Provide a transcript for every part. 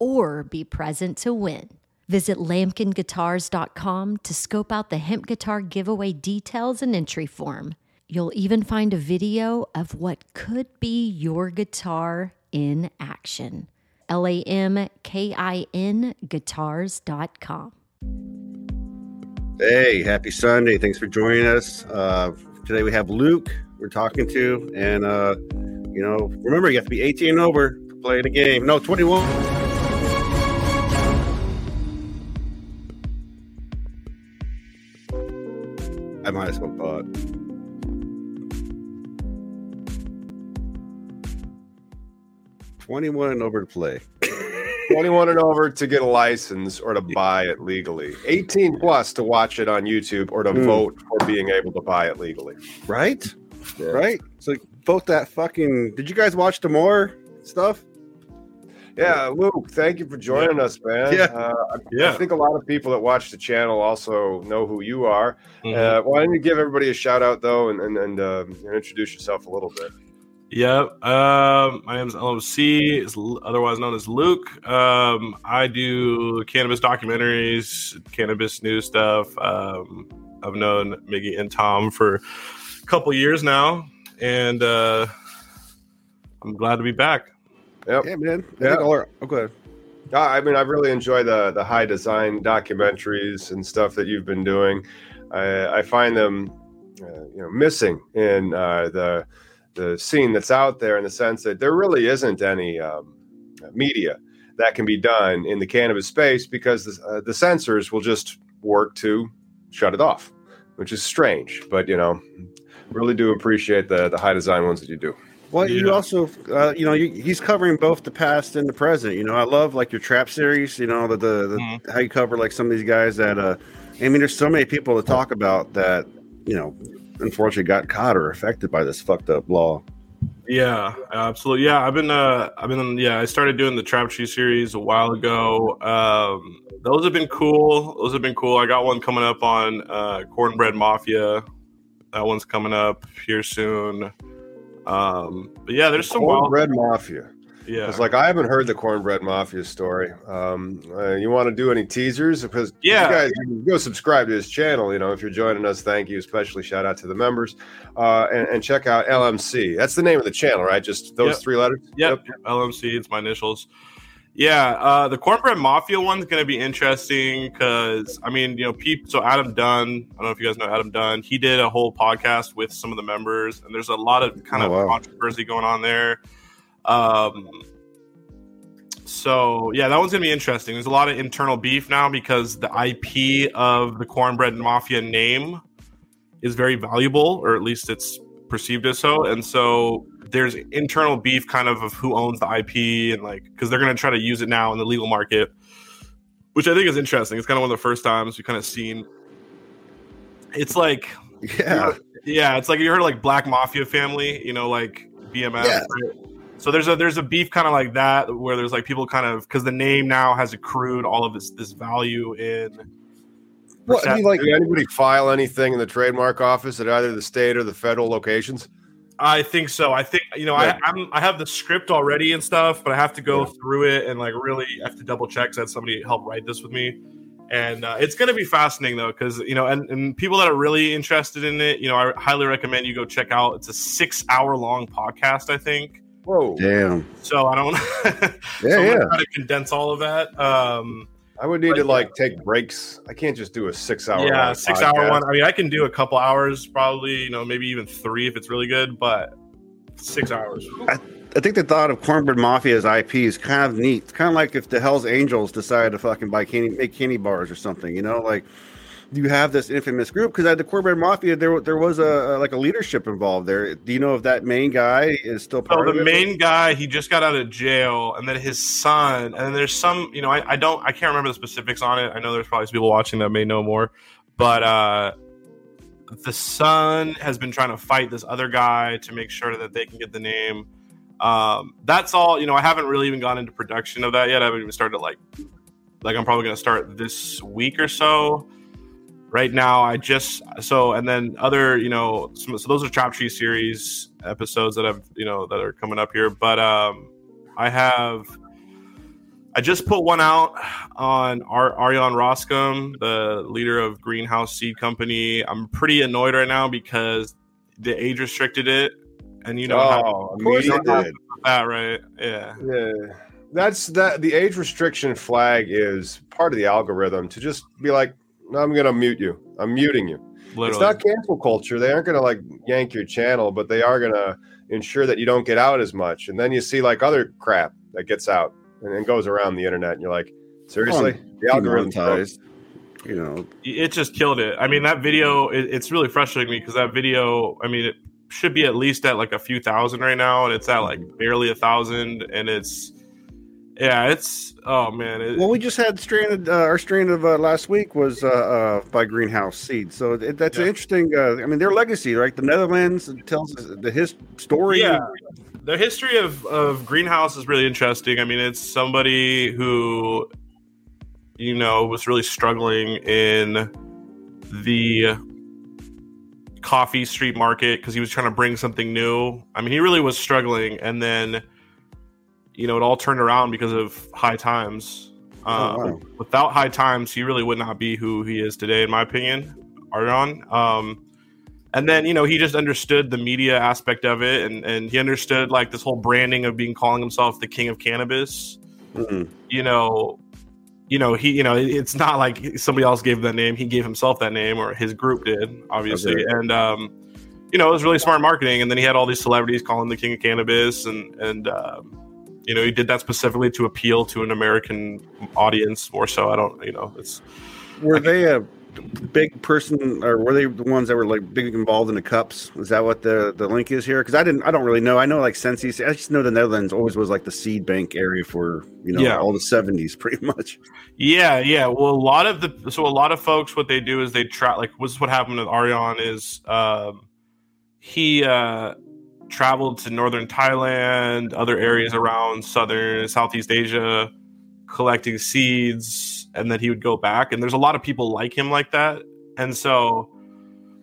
or be present to win. Visit lamkinguitars.com to scope out the hemp guitar giveaway details and entry form. You'll even find a video of what could be your guitar in action. L A M K I N guitars.com. Hey, happy Sunday. Thanks for joining us. Uh, today we have Luke we're talking to. And, uh, you know, remember, you have to be 18 and over to play the game. No, 21. I might as well thought. Twenty-one and over to play. 21 and over to get a license or to buy it legally. 18 plus to watch it on YouTube or to Mm. vote for being able to buy it legally. Right? Yeah. Right? So vote that fucking. Did you guys watch the more stuff? Yeah, Luke, thank you for joining us, man. Yeah. Uh, I, I think a lot of people that watch the channel also know who you are. Mhm. Uh, why don't you give everybody a shout out, though, and, and, and uh, introduce yourself a little bit? Yeah, Um, my name is LMC, is otherwise known as Luke. Um, I do cannabis documentaries, cannabis news stuff. Um, I've known Miggy and Tom for a couple years now, and uh, I'm glad to be back. Yep. Yeah, man. I Yeah. think all our, oh, go ahead. I mean, I really enjoy the the high design documentaries and stuff that you've been doing. I, I find them, uh, you know, missing in uh, the the scene that's out there in the sense that there really isn't any um, media that can be done in the cannabis space because the, uh, the censors will just work to shut it off, which is strange. But you know, really do appreciate the the high design ones that you do. Well, you also, uh, you know, you, he's covering both the past and the present. You know, I love like your trap series. You know, the the, the Mhm. how you cover like some of these guys that. uh I mean, there's so many people to talk about that. You know, unfortunately, got caught or affected by this fucked up law. Yeah, absolutely. Yeah, I've been uh I've been yeah, I started doing the Chop Tree series a while ago. Um those have been cool. Those have been cool. I got one coming up on uh Cornbread Mafia. That one's coming up here soon. Um but yeah, there's some wild Cornbread Mafia. yeah. It's like I haven't heard the Cornbread Mafia story. Um, uh, you want to do any teasers? Because Yeah. you guys go subscribe to his channel. You know, if you're joining us, thank you. Especially shout out to the members, uh, and, and check out LMC. That's the name of the channel, right? Just those Yep. three letters. Yep, LMC, it's my initials. Yeah, uh, the cornbread mafia one's going to be interesting because I mean, you know, So Adam Dunn, I don't know if you guys know Adam Dunn. He did a whole podcast with some of the members, and there's a lot of kind Oh, of wow. controversy going on there. Um, so yeah, that one's going to be interesting. There's a lot of internal beef now because the IP of the cornbread mafia name is very valuable, or at least it's perceived as so, and so there's internal beef kind of of who owns the IP and like because they're going to try to use it now in the legal market, which I think is interesting. It's kind of one of the first times we kind of seen. It's like Yeah, yeah, it's like you heard like Black Mafia Family, you know, like BMF. Yeah. right? So there's a there's a beef kind of like that where there's like people kind of because the name now has accrued all of this this value in. Well, I mean, like, did anybody file anything in the trademark office at either the state or the federal locations? I think so. I think you know Yeah. I I'm, I have the script already and stuff, but I have to go Yeah. through it and like really have to double check. 'cause I had somebody help write this with me, and uh, it's going to be fascinating though because you know and, and people that are really interested in it, you know, I highly recommend you go check out. It's a six hour long podcast, I think. Whoa! damn. So I don't. Yeah, so I'm yeah. try to condense all of that. Um, I would need But to like take breaks. I can't just do a six hour. yeah, long six hour one. I mean, I can do a couple hours, probably. You know, maybe even three if it's really good. But six hours. I think the thought of Cornbread Mafia's IP is kind of neat. It's kind of like if the Hell's Angels decided to fucking buy candy, make candy bars or something. You know, like you have this infamous group because at the Cornbread Mafia there there was a, like a leadership involved there. Do you know if that main guy is still part of the main guy, he just got out of jail, and then his son, and then there's some, you know, I, I don't, I can't remember the specifics on it. I know there's probably some people watching that may know more, but uh, the son has been trying to fight this other guy to make sure that they can get the name. Um, that's all. You know, I haven't really even gone into production of that yet. I haven't even started like, like I'm probably going to start this week or so. Right now, I just so and then other, you know, so, so those are Chop Tree series episodes that I've, you know, that are coming up here. But um, I have, I just put one out on Ar- Arjan Roskam, the leader of Greenhouse Seed Company. I'm pretty annoyed right now because the age restricted it, and you know how Oh, Of course media it did. did. that, right? Yeah. Yeah, that's that. The age restriction flag is part of the algorithm to just be like, I'm going to mute you. I'm muting you. Literally. It's not cancel culture. They aren't going to like yank your channel, but they are going to ensure that you don't get out as much. And then you see like other crap that gets out and, and goes around the internet, and you're like, seriously, the algorithm. Demonetized, You know, it just killed it. I mean, that video, it, it's really frustrating me because that video, I mean, it should be at least at like a few thousand right now, and it's at like barely a thousand, and it's, yeah, it's, oh man, it, well, we just had stranded. Uh, our strand of uh, last week was uh, uh, by Greenhouse Seed, so it, that's Yeah. an interesting. Uh, I mean, their legacy, right? The Netherlands tells the his story. Yeah. the history of of greenhouse is really interesting i mean it's somebody who you know was really struggling in the coffee street market because he was trying to bring something new i mean he really was struggling and then you know it all turned around because of high times Oh, uh, wow. without high times he really would not be who he is today in my opinion Arjan. um and then you know he just understood the media aspect of it and and he understood like this whole branding of being calling himself the king of cannabis Mhm. you know you know he you know it's not like somebody else gave him that name he gave himself that name or his group did obviously Okay. and um you know it was really smart marketing and then he had all these celebrities calling the king of cannabis and and um you know he did that specifically to appeal to an american audience more so i don't you know it's Were they a big person, or were they the ones that were like big involved in the cups? Is that what the the link is here? Because I didn't, I don't really know. I know like Sensi. I just know the Netherlands always was like the seed bank area for you know Yeah. all the seventies, pretty much. Yeah, yeah. Well, a lot of the so a lot of folks what they do is they try like is what happened with Arjan is um, he uh, traveled to northern Thailand, other areas around southern Southeast Asia, collecting seeds, and then he would go back. And there's a lot of people like him like that, and so.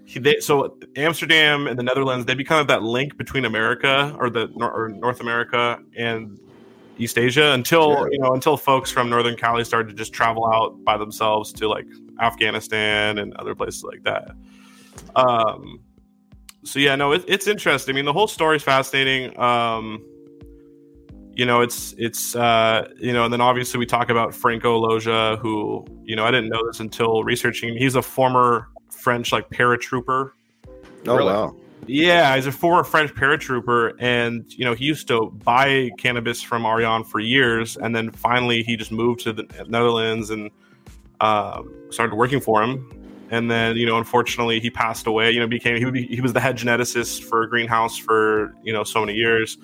He, they, so Amsterdam and the Netherlands, they become that link between America or the or North America and East Asia until Yeah. you know until folks from Northern Cali started to just travel out by themselves to like Afghanistan and other places like that. Um, so yeah, no, it, it's interesting. I mean, the whole story is fascinating. Um, you know, it's it's uh, you know, and then obviously we talk about Franco Loja, who you know I didn't know this until researching. He's a former French like paratrooper. Oh Really? wow! Yeah, he's a former French paratrooper, and you know he used to buy cannabis from Arjan for years, and then finally he just moved to the Netherlands and um, started working for him. And then you know, unfortunately, he passed away. You know, became he, be, he was the head geneticist for Greenhouse for you know so many years,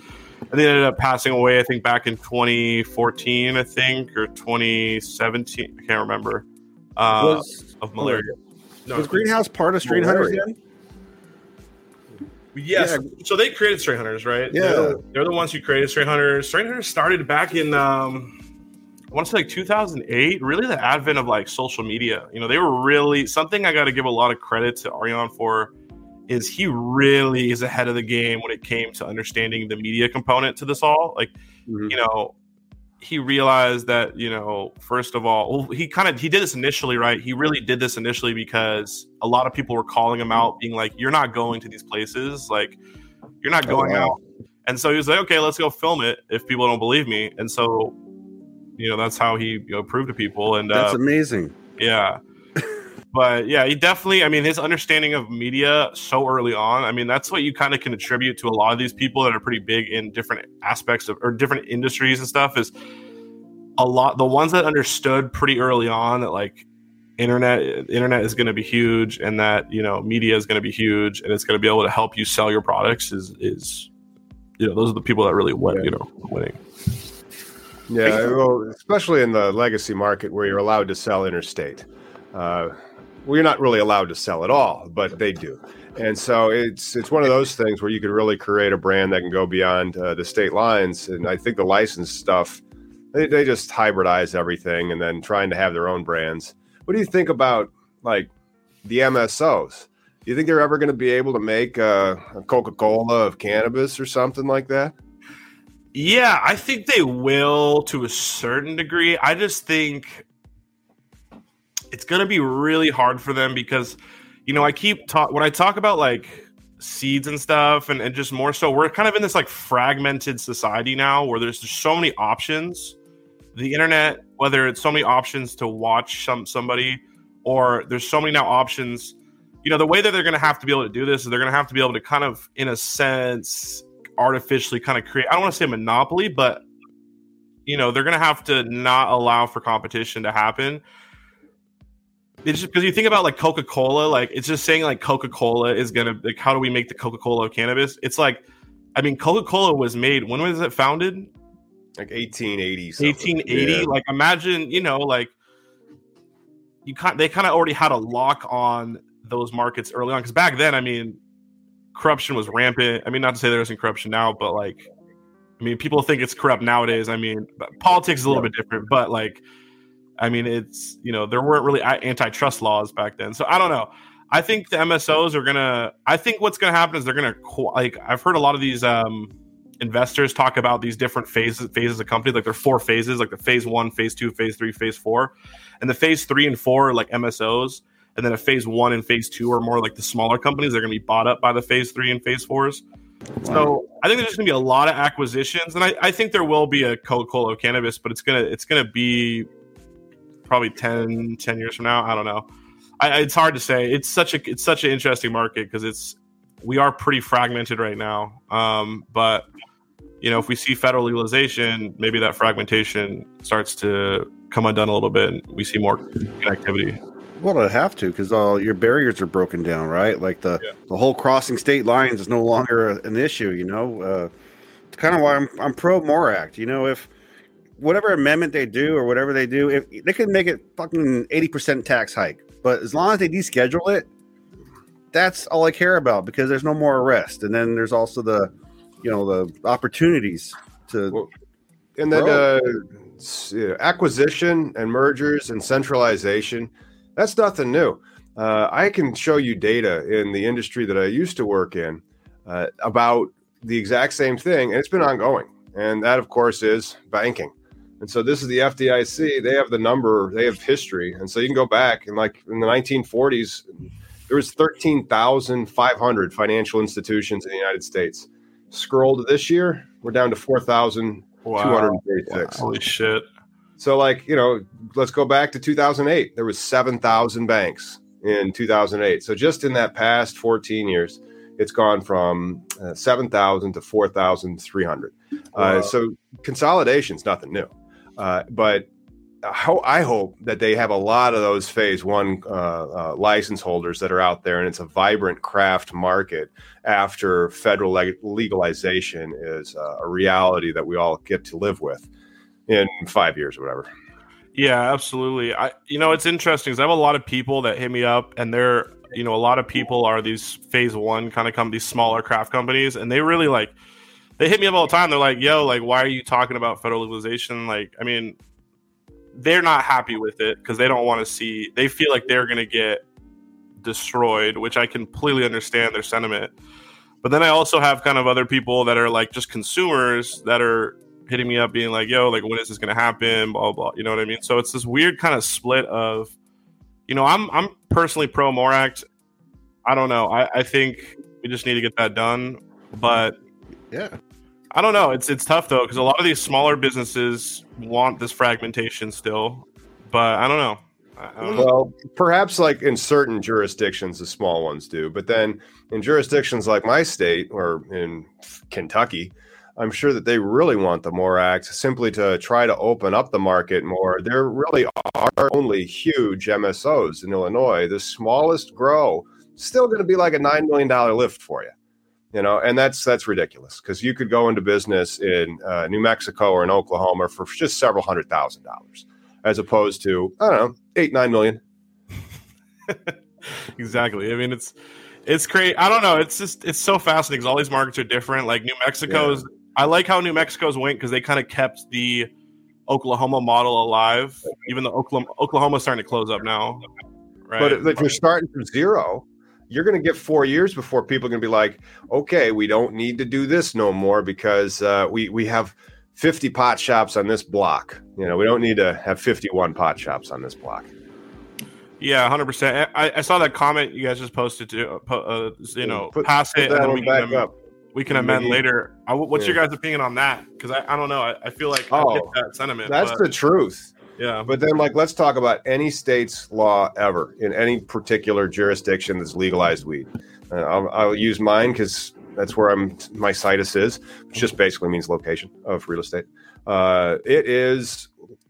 and they ended up passing away. I think back in 2014, I think, or 2017. I can't remember. Uh, was of malaria. No, was Greenhouse part of Strain Hunters then? Yes. So they created Strain Hunters, right? Yeah. They're, the- they're the ones who created Strain Hunters. Strain Hunters started back in, um, I want to say like 2008. Really, the advent of like social media. You know, they were really something I got to give a lot of credit to Arjan for. Is he really is ahead of the game when it came to understanding the media component to this all? Like, Mhm. you know, he realized that you know first of all well, he kind of he did this initially right he really did this initially because a lot of people were calling him out being like you're not going to these places like you're not Oh, going wow. out and so he was like okay let's go film it if people don't believe me and so you know that's how he you know, proved to people. And That's uh, amazing. yeah. but yeah, he definitely, I mean, his understanding of media so early on, I mean, that's what you kind of can attribute to a lot of these people that are pretty big in different aspects of or different industries and stuff is a lot the ones that understood pretty early on that like internet internet is going to be huge and that you know media is going to be huge and it's going to be able to help you sell your products is is you know those are the people that really win you know winning Yeah, well, especially in the legacy market where you're allowed to sell interstate. Uh, well, you're not really allowed to sell at all, but they do. And so it's it's one of those things where you could really create a brand that can go beyond uh, the state lines. And I think the license stuff, they, they just hybridize everything and then trying to have their own brands. What do you think about like the MSOs? Do you think they're ever going to be able to make uh, a Coca Cola of cannabis or something like that? Yeah, I think they will to a certain degree. I just think it's going to be really hard for them because, you know, I keep talk when I talk about like seeds and stuff, and, and just more so, we're kind of in this like fragmented society now where there's just so many options. The internet, whether it's so many options to watch some somebody, or there's so many now options. You know, the way that they're going to have to be able to do this is they're going to have to be able to kind of, in a sense, artificially kind of create. I don't want to say monopoly, but you know, they're going to have to not allow for competition to happen. It's just because you think about like Coca Cola, like it's just saying like Coca Cola is gonna like how do we make the Coca Cola of cannabis? It's like, I mean, Coca Cola was made. When was it founded? Like 1880. something. 1880. Yeah. Like imagine, you know, like you can't. They kind of already had a lock on those markets early on because back then, I mean, corruption was rampant. I mean, not to say there isn't corruption now, but like, I mean, people think it's corrupt nowadays. I mean, but politics is a little bit different, but like, I mean, it's you know there weren't really antitrust laws back then, so I don't know. I think the MSOs are gonna. I think what's gonna happen is they're gonna like. I've heard a lot of these um, investors talk about these different phases phases of company. Like there are four phases, like the phase one, phase two, phase three, phase four, and the phase three and four are like MSOs, and then a phase one and phase two are more like the smaller companies. They're gonna be bought up by the phase three and phase fours. So I think there's just gonna be a lot of acquisitions, and I, I think there will be a Coca Cola cannabis, but it's gonna it's gonna be probably 10, 10 years from now. I don't know. I, it's hard to say. It's such a it's such an interesting market because it's we are pretty fragmented right now. Um, but you know, if we see federal legalization, maybe that fragmentation starts to come undone a little bit, and we see more connectivity. Well, it'd have to because all your barriers are broken down, right? Like the the whole crossing state lines is no longer an issue. You know, uh, it's kind of why I'm I'm pro More Act. You know, if whatever amendment they do or whatever they do, if they could make it fucking eighty percent tax hike, but as long as they deschedule it, that's all I care about because there's no more arrest, and then there's also the, you know, the opportunities to. Well, and then uh, s- you know, acquisition and mergers and centralization that's nothing new. Uh, i can show you data in the industry that i used to work in uh, about the exact same thing and it's been ongoing. And that of course is banking. And so this is the fdic they have the number they have history. And so you can go back and like in the 1940s there was 13500 financial institutions in the united states. Scroll to this year we're down to 4000 236. Holy shit! So, like, you know, let's go back to 2008. There was 7,000 banks in 2008. So, just in that past 14 years, it's gone from uh, 7,000 to 4,300. Uh, so, consolidation is nothing new. Uh, but I ho- I hope that they have a lot of those phase one uh, uh, license holders that are out there, and it's a vibrant craft market after federal leg- legalization is uh, a reality that we all get to live with in five years or whatever. Yeah, absolutely. I you know it's interesting because I have a lot of people that hit me up, and they're you know a lot of people are these phase one kind of come these smaller craft companies, and they really like they hit me up all the time. They're like, "Yo, like, why are you talking about federal legalization?" Like, I mean, they're not happy with it because they don't want to see. They feel like they're gonna get destroyed, which I completely understand their sentiment. But then I also have kind of other people that are like just consumers that are hitting me up being like, yo, like when is this gonna happen? Blah blah. You know what I mean? So it's this weird kind of split of, you know, I'm I'm personally pro More Act. I don't know. I, I think we just need to get that done. But Yeah. I don't know. It's it's tough though because a lot of these smaller businesses want this fragmentation still, but I don't know. I don't know. Well, perhaps like in certain jurisdictions, the small ones do, but then in jurisdictions like my state or in Kentucky, I'm sure that they really want the MORE Act simply to try to open up the market more. There really are only huge MSOs in Illinois. The smallest grow still going to be like a nine million dollar lift for you, you know, and that's that's ridiculous because you could go into business in uh, New Mexico or in Oklahoma for just several hundred thousand dollars, as opposed to I don't know eight nine million. exactly. I mean, it's it's great. I don't know. It's just it's so fascinating because all these markets are different. Like New Mexico's, I like how New Mexico's went because they kind of kept the Oklahoma model alive, even though Oklahoma Oklahoma's starting to close up now. Right. But if you're starting from zero, you're going to get four years before people are going to be like, okay, we don't need to do this no more because uh, we we have 50 pot shops on this block. You know, we don't need to have 51 pot shops on this block. yeah, hundred percent. I, I saw that comment you guys just posted to, uh, uh, you know, Put- pass Put it, and then we back amend, up. We can amend Maybe- later. I, what's your guys' opinion on that? Because I, I don't know. I, I feel like I Oh, get that sentiment. That's but, the truth. yeah. But then, like, let's talk about any state's law ever in any particular jurisdiction that's legalized weed. Uh, I'll, I'll use mine because that's where I'm. My situs is, which just basically means location of real estate. Uh, it is.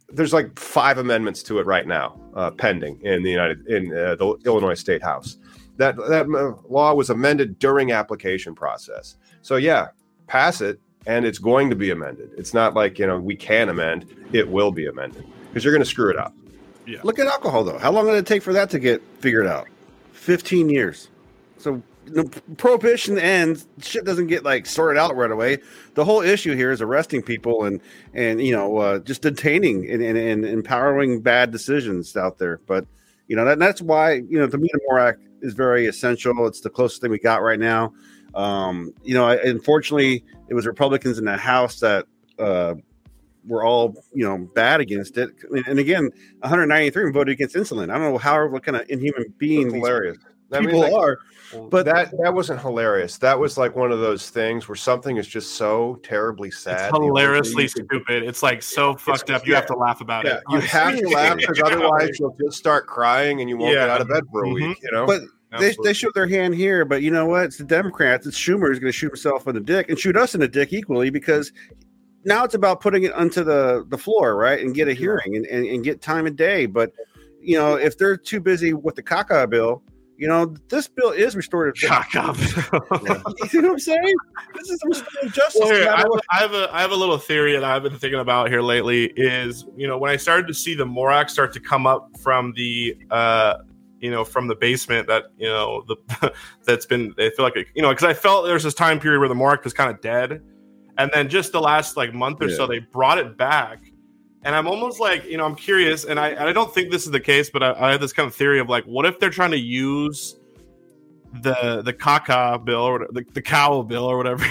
There's like five amendments to it right now, uh, pending in the United in uh, the Illinois State House. That that uh, law was amended during application process. So yeah, pass it, and it's going to be amended. It's not like you know we can amend; it will be amended because you're going to screw it up. Look at alcohol though. How long did it take for that to get figured out? Fifteen years. So know, prohibition ends. Shit doesn't get like sorted out right away. The whole issue here is arresting people and and you know uh, just detaining and, and, and empowering bad decisions out there. But you know that, that's why you know the Act is very essential. It's the closest thing we got right now. Um, you know, I, unfortunately, it was Republicans in the House that uh, were all you know bad against it. And, and again, 193 voted against insulin. I don't know how what kind of inhuman being It's these hilarious. I mean, people like, are. but but- that that wasn't hilarious. That was like one of those things where something is just so terribly sad. It's hilariously thing you stupid. It's like so fucked up. You have to laugh about can- it. You have to laugh because otherwise you'll just start crying and you won't get out of bed for a Mhm. week. You know, But they, Absolutely. they showed their hand here, but you know what? It's the Democrats. It's Schumer who's going to shoot himself in the dick and shoot us in the dick equally because now it's about putting it onto the, the floor, right? And get a hearing and, and, and get time of day. But, you know, if they're too busy with the caca bill, you know, this bill is restorative. Shock up. you know what I'm saying? This is restorative justice. Well, here, I, have, I have a I have a little theory that I've been thinking about here lately. Is you know when I started to see the MORE Act start to come up from the uh you know from the basement that you know the that's been I feel like it, you know because I felt there's this time period where the MORE Act was kind of dead, and then just the last like month or so they brought it back. And I'm almost like, you know, I'm curious, and I, I don't think this is the case, but I, I have this kind of theory of like, what if they're trying to use the the caca bill or the, the cow bill or whatever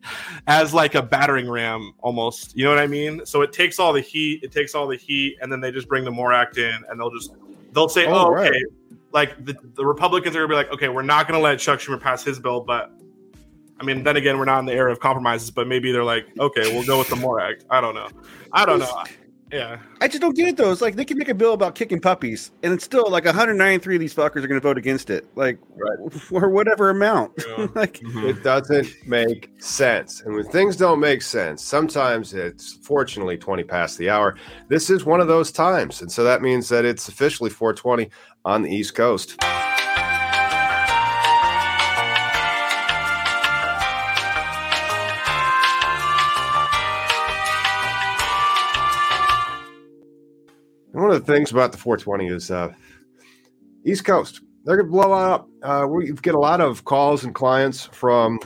as like a battering ram almost you know what i mean so it takes all the heat it takes all the heat and then they just bring the MORE Act in and they'll just they'll say Oh, oh, right. okay like the, the republicans are gonna be like okay we're not gonna let chuck schumer pass his bill but i mean then again we're not in the era of compromises but maybe they're like okay we'll go with the MORE Act i don't know i don't know yeah I just don't get it though. It's like they can make a bill about kicking puppies, and it's still like 193 of these fuckers are going to vote against it, like for whatever amount. Yeah. like mm-hmm. it doesn't make sense. And when things don't make sense, sometimes it's fortunately 20 past the hour. This is one of those times. And so that means that it's officially 420 on the East Coast. One of the things about the 420 is uh, East Coast. They're going to blow up. Uh, we get a lot of calls and clients from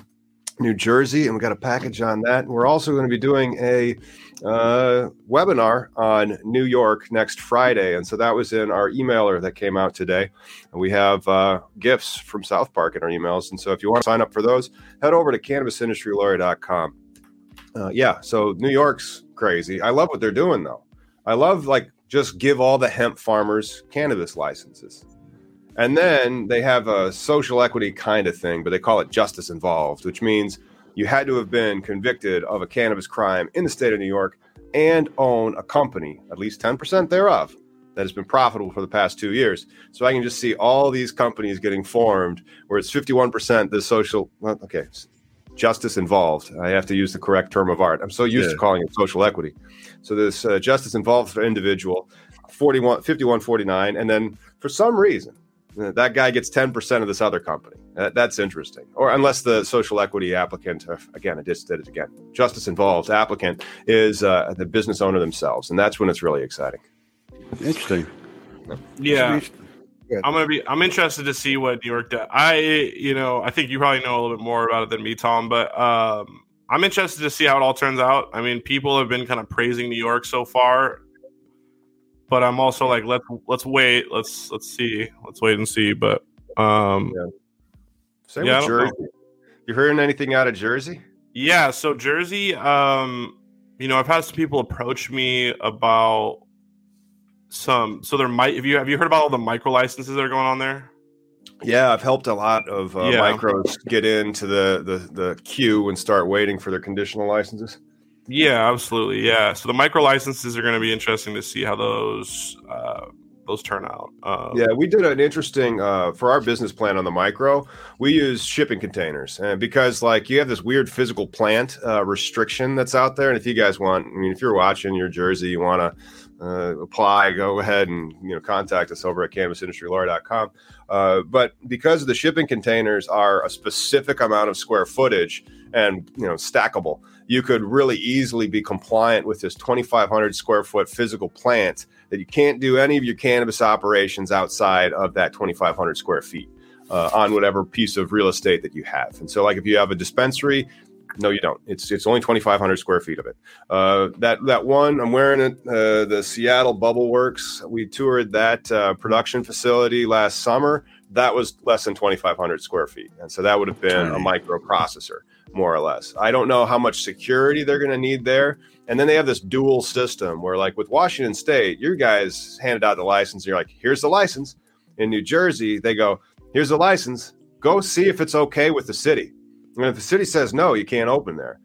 New Jersey, and we got a package on that. We're also going to be doing a uh, webinar on New York next Friday, and so that was in our emailer that came out today. And we have uh, gifts from South Park in our emails, and so if you want to sign up for those, head over to cannabisindustrylawyer.com. Uh, yeah, so New York's crazy. I love what they're doing though. I love like just give all the hemp farmers cannabis licenses. And then they have a social equity kind of thing, but they call it justice involved, which means you had to have been convicted of a cannabis crime in the state of New York and own a company, at least 10% thereof, that has been profitable for the past two years. So I can just see all these companies getting formed where it's 51% the social, well, okay, justice involved. I have to use the correct term of art. I'm so used Yeah. to calling it social equity. So this uh, justice involved for individual, 41, 51, 49. And then for some reason, that guy gets 10% of this other company. That, that's interesting. Or unless the social equity applicant, uh, again, I just did it again, justice involved applicant is uh, the business owner themselves. And that's when it's really exciting. Interesting. Yeah. Should I'm gonna be. I'm interested to see what New York does. I, you know, I think you probably know a little bit more about it than me, Tom. But um, I'm interested to see how it all turns out. I mean, people have been kind of praising New York so far, but I'm also like, let's let's wait. Let's let's see. Let's wait and see. But um, Same Yeah, with don't know. You hearing anything out of Jersey? Yeah, so Jersey, um, you know, I've had some people approach me about some. So there might. Have you have you heard about all the micro licenses that are going on there? Yeah, I've helped a lot of uh, Yeah. micros get into the, the the queue and start waiting for their conditional licenses. Yeah, absolutely. Yeah, so the micro licenses are going to be interesting to see how those uh, those turn out. Um, Yeah, we did an interesting uh, for our business plan on the micro. We use shipping containers, and because like you have this weird physical plant uh, restriction that's out there, and if you guys want, I mean, if you're watching your Jersey, you want to uh, apply, go ahead and you know contact us over at cannabisindustrylawyer.com. Uh, but because the shipping containers are a specific amount of square footage and you know stackable, you could really easily be compliant with this 2,500 square foot physical plant that you can't do any of your cannabis operations outside of that 2,500 square feet uh, on whatever piece of real estate that you have. And so, like if you have a dispensary, no, you don't. It's it's only 2,500 square feet of it. Uh, that that one I'm wearing it. Uh, the Seattle Bubble Works. We toured that uh, production facility last summer. That was less than 2,500 square feet, and so that would have been a microprocessor, more or less. I don't know how much security they're going to need there. And then they have this dual system where, like with Washington State, your guys handed out the license. And you're like, here's the license. In New Jersey, they go, here's the license. Go see if it's okay with the city. And if the city says no, you can't open there.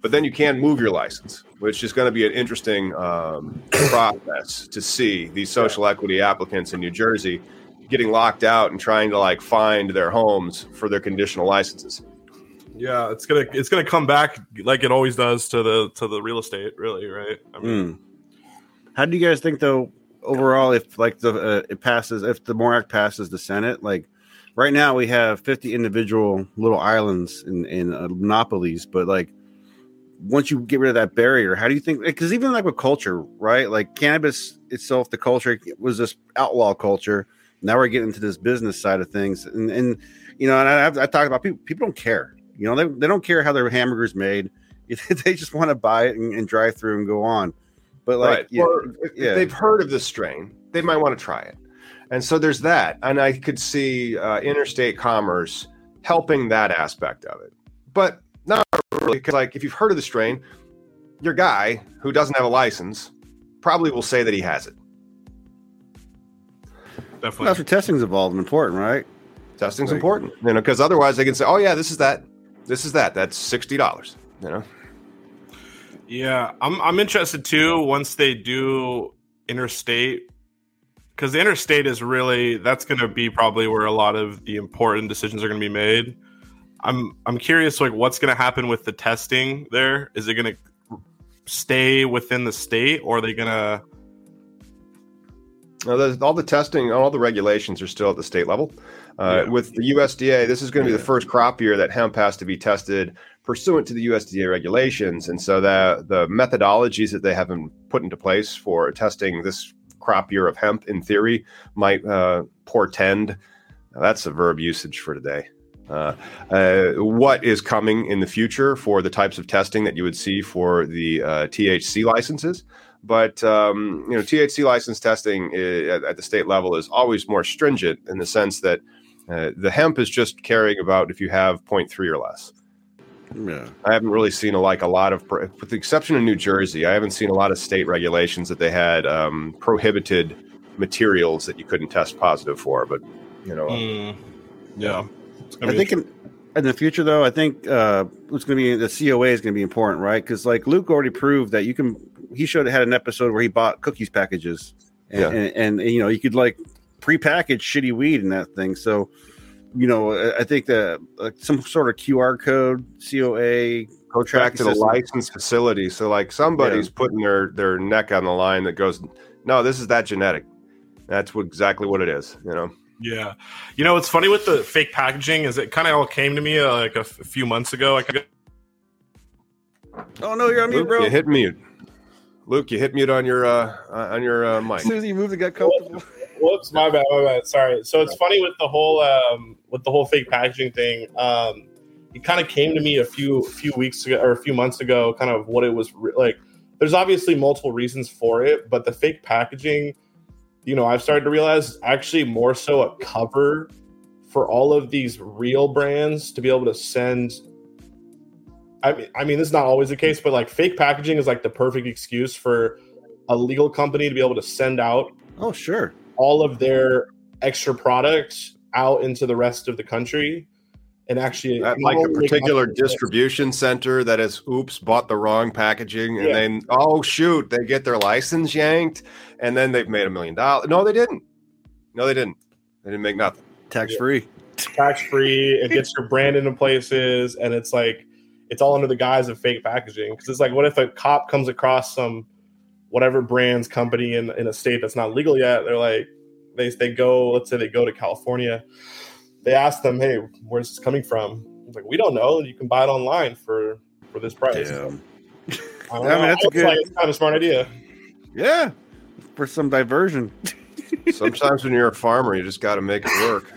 But then you can move your license, which is going to be an interesting um, process to see these social equity applicants in New Jersey getting locked out and trying to like find their homes for their conditional licenses. Yeah, it's gonna it's gonna come back like it always does to the to the real estate, really, right? I mean, Mm. How do you guys think though overall if like the uh, it passes if the More Act passes the Senate like right now we have 50 individual little islands in in uh, monopolies but like once you get rid of that barrier how do you think because even like with culture right like cannabis itself the culture was this outlaw culture now we're getting into this business side of things and and you know and I, I've, I talked about people people don't care you know they, they don't care how their hamburgers made they just want to buy it and, and drive through and go on but like right. yeah, Or if, if yeah. they've heard of this strain, they might want to try it. And so there's that. And I could see uh, interstate commerce helping that aspect of it. But not really, because like if you've heard of the strain, your guy who doesn't have a license probably will say that he has it. definitely. that's where testing's involved and important right Testing's Right. important, you know, because otherwise they can say, "Oh yeah, this is that, this is that. That's sixty dollars." You know, Yeah, I'm I'm interested too once they do interstate because the interstate is really that's going to be probably where a lot of the important decisions are going to be made. I'm I'm curious like what's going to happen with the testing there? Is it going to stay within the state or are they going to there's- all the testing, all the regulations are still at the state level. Uh, Yeah. With the USDA, this is going to be the first crop year that hemp has to be tested pursuant to the USDA regulations, and so the the methodologies that they have been put into place for testing this crop year of hemp, in theory, might uh, portend. now, that's a verb usage for today. Uh, uh, what is coming in the future for the types of testing that you would see for the uh, THC licenses? But um, you know, THC license testing i- at, at the state level is always more stringent in the sense that uh, the hemp is just carrying about if you have 0.3 or less. yeah I haven't really seen a, like a lot of, with the exception of New Jersey, I haven't seen a lot of state regulations that they had um, prohibited materials that you couldn't test positive for. But you know, Mm, yeah. I think in in the future, though, I think uh, it's going to be the COA is going to be important, right? Because like Luke already proved that you can. He showed had an episode where he bought cookies packages, and, Yeah. and, and, you know you could like pre-package shitty weed in that thing. So, you know, I- I think that like some sort of QR code, COA, Go track to the system. licensed facility. So like somebody's putting their their neck on the line that goes, no, this is that genetic. That's what, exactly what it is. You know. Yeah, you know what's funny with the fake packaging is it kind of all came to me uh, like a, f- a few months ago. Like, Oh no, you're on mute, bro. you hit mute. Luke, you hit mute on your uh on your uh, mic. As soon as he moved, it got comfortable. Whoops, my bad, my bad. Sorry. So it's funny with the whole um, with the whole fake packaging thing. Um, it kind of came to me a few few weeks ago or a few months ago. Kind of what it was re- like. There's obviously multiple reasons for it, but the fake packaging, you know, I've started to realize actually more so a cover for all of these real brands to be able to send. I mean, I mean, this is not always the case, but like fake packaging is like the perfect excuse for a legal company to be able to send out Oh sure. All of their extra products out into the rest of the country. And actually At like a particular distribution center that has oops bought the wrong packaging and Yeah. then oh shoot they get their license yanked and then they've made a million dollars. No they didn't. No they didn't. They didn't make nothing. Tax Yeah. free. tax free it gets your brand into places and it's like it's all under the guise of fake packaging. Because it's like what if a cop comes across some whatever brand's company in, in a state that's not legal yet they're like they, they go let's say they go to california they ask them hey where's this coming from it's like we don't know you can buy it online for for this price Damn. I, don't I mean, that's a good- like, it's kind of a smart idea Yeah. For some diversion. sometimes when you're a farmer you just got to make it work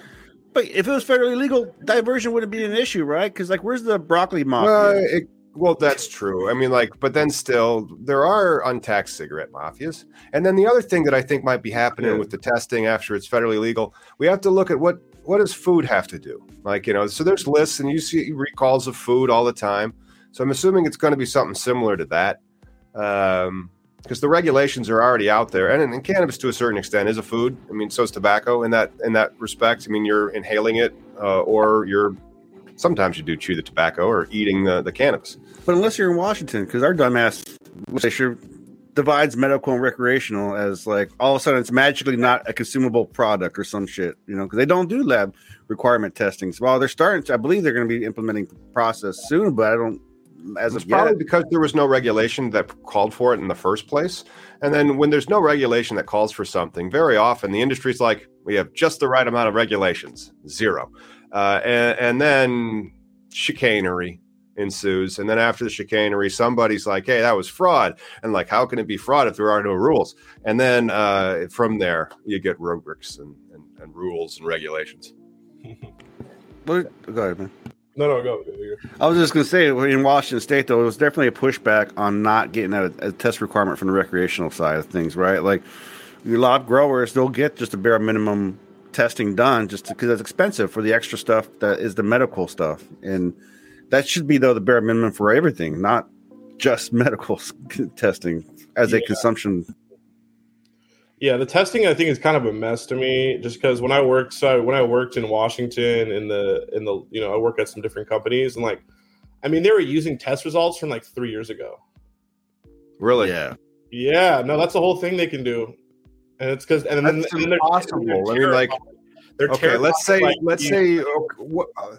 But if it was federally legal, diversion wouldn't be an issue, right? Because like, where's the broccoli mafia? well, it, well that's true. I mean like but then still there are untaxed cigarette mafias. And then the other thing that i think might be happening Yeah. with the testing after it's federally legal we have to look at what what does food have to do? Like you know so there's lists and you see recalls of food all the time. So i'm assuming it's going to be something similar to that um because the regulations are already out there. And, and cannabis to a certain extent is a food. I mean so is tobacco in that in that respect. I mean you're inhaling it uh, or you're sometimes you do chew the tobacco or eating the, the cannabis But unless you're in Washington, because our dumbass legislature divides medical and recreational as like all of a sudden it's magically not a consumable product or some shit, you know, because they don't do lab requirement testing. So while they're starting, to, I believe they're going to be implementing process soon, but I don't. As It's probably yet, because there was no regulation that called for it in the first place. And then when there's no regulation that calls for something, very often the industry's like, we have just the right amount of regulations, zero. Uh, and, and then chicanery ensues. And then after the chicanery, somebody's like, hey, that was fraud. And like, how can it be fraud if there are no rules? And then uh, from there, you get rubrics and, and, and rules and regulations. but, go ahead, man. no no go, go, go. I was just going to say in Washington State, though, it was definitely a pushback on not getting a, a test requirement from the recreational side of things, right? Like a lot of growers, they'll get just a bare minimum testing done just because it's expensive for the extra stuff that is the medical stuff. And that should be, though, the bare minimum for everything, not just medical testing as a Yeah. consumption. Yeah, the testing I think is kind of a mess to me, just because when I worked, so when I worked in Washington in the in the you know I work at some different companies and like, I mean they were using test results from like three years ago. Really? Yeah. Yeah, no, that's the whole thing they can do, and it's because and then That's and then they're- impossible. they're I mean, like- they're Okay, let's say like, let's you- say okay, what, uh,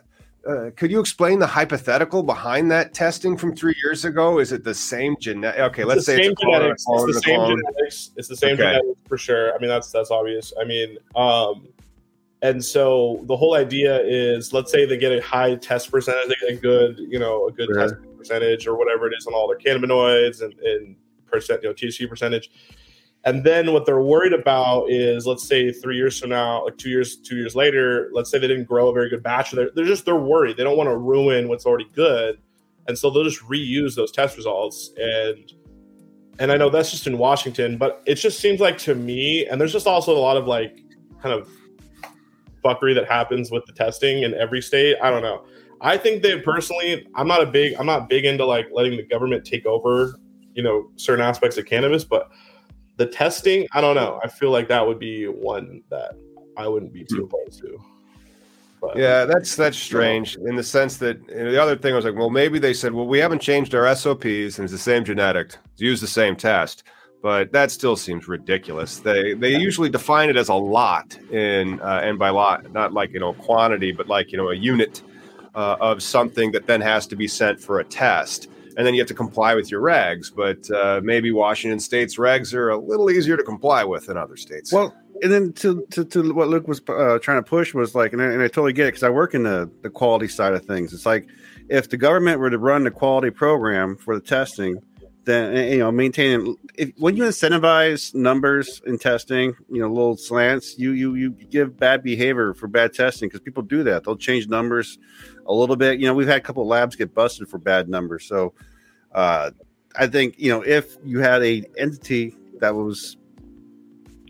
uh, could you explain the hypothetical behind that testing from three years ago? Is it the same genetic? Okay, It's let's say it's genetics. clone, it's the same clone. genetics. It's the same Okay. genetics for sure. I mean, that's that's obvious. I mean, um, and so the whole idea is, let's say they get a high test percentage, they get a good, you know, a good Yeah. test percentage or whatever it is on all their cannabinoids and, and percent, you know, THC percentage. And then what they're worried about is, let's say three years from now, like two years, two years later, let's say they didn't grow a very good batch. They're, they're just they're worried. They don't want to ruin what's already good, and so they'll just reuse those test results. And and I know that's just in Washington, but it just seems like to me, and there's just also a lot of like kind of fuckery that happens with the testing in every state. I don't know. I think that personally, I'm not a big, I'm not big into like letting the government take over, you know, certain aspects of cannabis, but the testing, I don't know. I feel like that would be one that I wouldn't be too opposed to. But, Yeah, that's that's strange in the sense that the other thing was like, well, maybe they said, well, we haven't changed our SOPs and it's the same genetic, use the same test, but that still seems ridiculous. They they usually define it as a lot in uh, and by lot, not like you know quantity, but like you know a unit uh, of something that then has to be sent for a test. And then you have to comply with your regs, but uh, maybe Washington State's regs are a little easier to comply with than other states. Well, and then to to, to what Luke was uh, trying to push was like, and I, and I totally get it because I work in the the quality side of things. It's like if the government were to run the quality program for the testing, then you know maintaining if, when you incentivize numbers in testing, you know little slants, you you you give bad behavior for bad testing because people do that. They'll change numbers a little bit. You know, we've had a couple of labs get busted for bad numbers. So uh, I think you know if you had a entity that was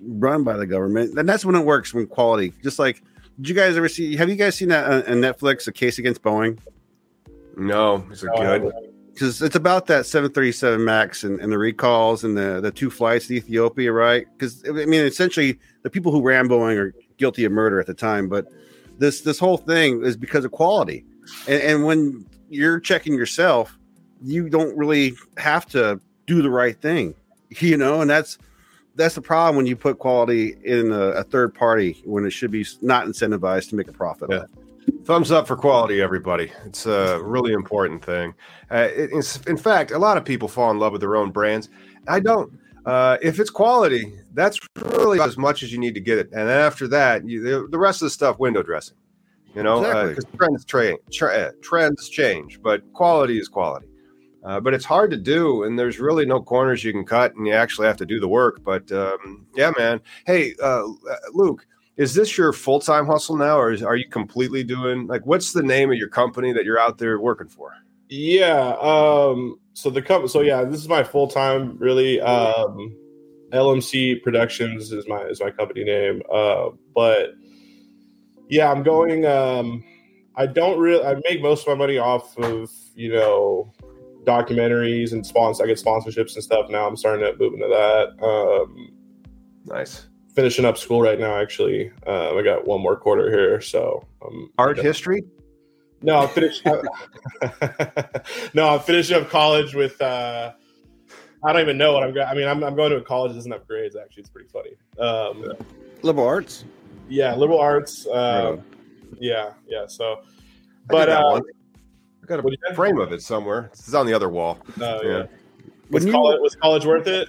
run by the government, then that's when it works. When quality, just like, did you guys ever see? Have you guys seen that on, on Netflix? A case against Boeing. no, is it uh, good? Because it's about that 737 max and, and the recalls and the, the two flights to ethiopia right? Because i mean essentially the people who ran boeing are guilty of murder at the time but this this whole thing is because of quality. And, and when you're checking yourself you don't really have to do the right thing you know? And that's that's the problem when you put quality in a, a third party when it should be not incentivized to make a profit Yeah. Thumbs up for quality, everybody. It's a really important thing. Uh, in fact, a lot of people fall in love with their own brands. I don't. Uh, if it's quality, that's really as much as you need to get it. And then after that, you, the, the rest of the stuff, window dressing. You know, Exactly. because trends tra- tra- uh, trends change, but quality is quality. Uh, but it's hard to do, and there's really no corners you can cut, and you actually have to do the work. But um, yeah, man. Hey, uh, Luke, is this your full time hustle now, or is, are you completely doing like what's the name of your company that you're out there working for? Yeah. Um, so the company. So yeah, this is my full time. Really, um, LMC Productions is my is my company name. Uh, but yeah, I'm going. Um, I don't really. I make most of my money off of you know documentaries and sponsors. I get sponsorships and stuff now. I'm starting to move into that. Um, Nice finishing up school right now. Actually, um, I got one more quarter here. So um, art yeah. history. No, I'm finished. no, I'm finishing up college with. uh I don't even know what I'm. Go- I mean, I'm, I'm going to a college that doesn't have grades. Actually, it's pretty funny. Um, liberal arts yeah, liberal arts. Right Uh, yeah, yeah. So, but that uh. I got what do a have? frame of it somewhere. It's on the other wall. uh, Yeah. yeah. Was you- college was college worth it?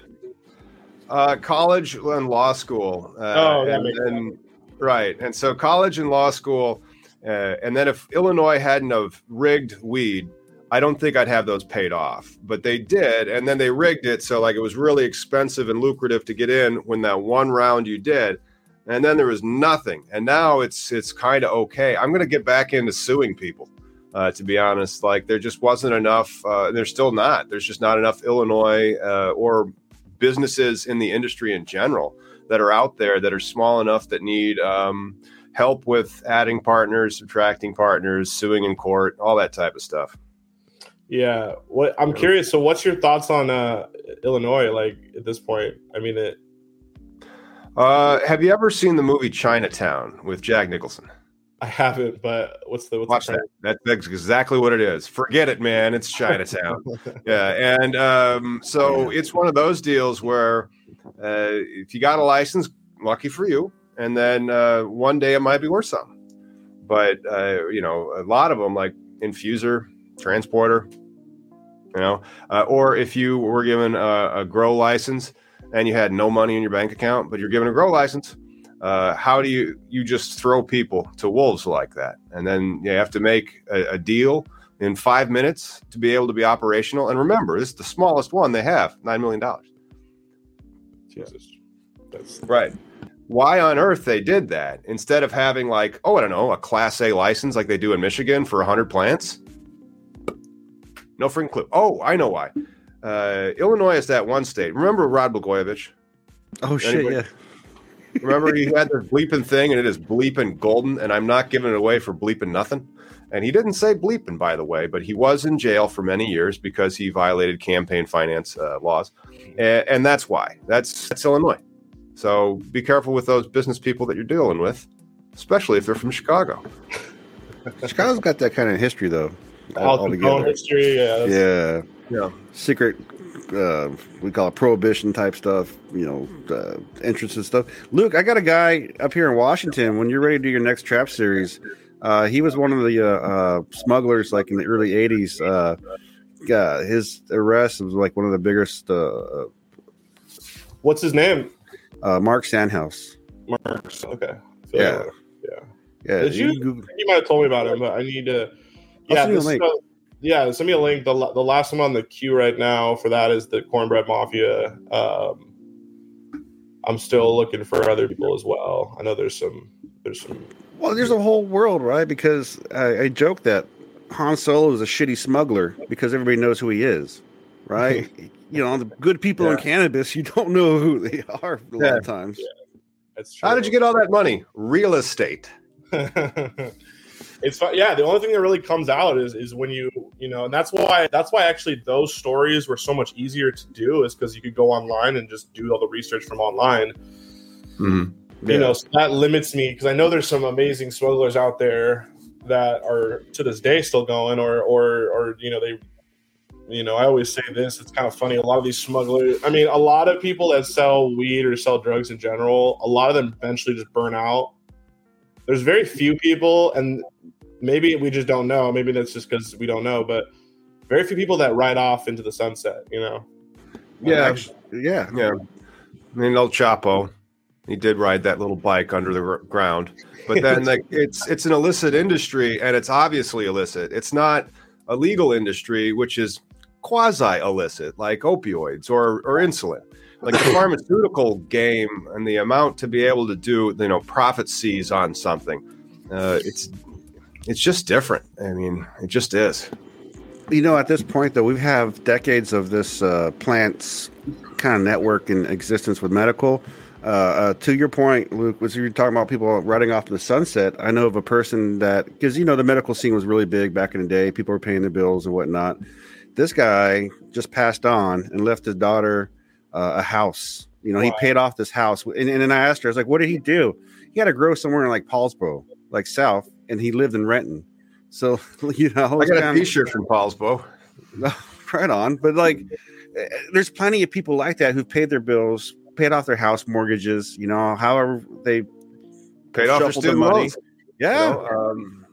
Uh, college and law school. Uh, Oh, and, and- right. And so college and law school, uh, and then if Illinois hadn't have rigged weed, I don't think I'd have those paid off. But they did, and then they rigged it so like it was really expensive and lucrative to get in when that one round you did, and then there was nothing. And now it's it's kind of okay. I'm gonna get back into suing people. Uh, to be honest, like there just wasn't enough. Uh, there's still not. There's just not enough Illinois uh, or businesses in the industry in general that are out there that are small enough that need um, help with adding partners, subtracting partners, suing in court, all that type of stuff. Yeah. What I'm curious. So, what's your thoughts on uh, Illinois? Like at this point, I mean, it. Uh, have you ever seen the movie Chinatown with Jack Nicholson? I haven't, but what's the what's Watch the that. that. That's exactly what it is. Forget it, man. It's Chinatown. yeah, and um, so it's one of those deals where uh, if you got a license, lucky for you, and then uh, one day it might be worth something. But uh, you know, a lot of them like infuser, transporter, you know, uh, or if you were given a, a grow license and you had no money in your bank account, but you're given a grow license. Uh, how do you you just throw people to wolves like that? And then you have to make a, a deal in five minutes to be able to be operational. And remember this is the smallest one they have nine million dollars. Jesus. That's right. Why on earth they did that instead of having like oh i don't know a class a license like they do in michigan for 100 plants? No freaking clue. Oh i know why. Uh, illinois is that one state. Remember rod blagojevich? Oh shit yeah Remember, he had the bleeping thing, and it is bleeping golden. And I'm not giving it away for bleeping nothing. And he didn't say bleeping, by the way, but he was in jail for many years because he violated campaign finance uh, laws, and, and that's why. That's that's Illinois. So be careful with those business people that you're dealing with, especially if they're from Chicago. Chicago's got that kind of history, though. Al Capone history, yeah. Yeah. Yeah. Secret, uh, we call it prohibition type stuff, you know, uh, entrance and stuff. Luke, I got a guy up here in Washington. When you're ready to do your next trap series, uh, he was one of the uh, uh, smugglers, like in the early 80s. Uh, his arrest was like one of the biggest. Uh, What's his name? uh, Mark Sandhouse. Mark, Okay. Feel Yeah. yeah. Yeah, Did you? Google- You might have told me about him, but I need to. Yeah, you this- yeah. Send me a link. The, the last one on the queue right now for that is the Cornbread Mafia. Um, I'm still looking for other people as well. I know there's some. There's some. Well, there's a whole world, right? Because I, I joke that Han Solo is a shitty smuggler because everybody knows who he is, right? you know, the good people in cannabis, you don't know who they are a lot Yeah. of times. That's true. How did you get all that money? Real estate. it's fun. Yeah, the only thing that really comes out is is when you you know, and that's why that's why actually those stories were so much easier to do is because you could go online and just do all the research from online. Mm-hmm. You know, so that limits me because I know there's some amazing smugglers out there that are to this day still going, or or or you know they. You know, I always say this. It's kind of funny. A lot of these smugglers, I mean, a lot of people that sell weed or sell drugs in general, a lot of them eventually just burn out. There's very few people, and maybe we just don't know. Maybe that's just because we don't know, but very few people that ride off into the sunset. You know, Yeah. Actually, yeah. Yeah. I mean, El Chapo, he did ride that little bike under the gr- ground, but then like it's it's an illicit industry, and it's obviously illicit. It's not a legal industry, which is quasi illicit, like opioids or or insulin. Like the pharmaceutical game and the amount to be able to do, you know, profit seize on something, uh, it's it's just different. I mean, it just is. You know, at this point, though, we have decades of this uh, plant's kind of network in existence with medical. Uh, uh, to your point, Luke, was you were talking about people riding off to the sunset. I know of a person that, because, you know, the medical scene was really big back in the day. People were paying their bills and whatnot. This guy just passed on and left his daughter uh, a house. You know, he paid off this house. And, and then I asked her, I was like, what did he do? He had to grow somewhere in like Paulsboro, like South, and he lived in Renton. So, you know, I got a kinda- T-shirt from Poulsbo. right on. But like, eh, there's plenty of people like that who've paid their bills, paid off their house mortgages. You know, however they Paid off their shuffled their student money. loans. Yeah, You know, um,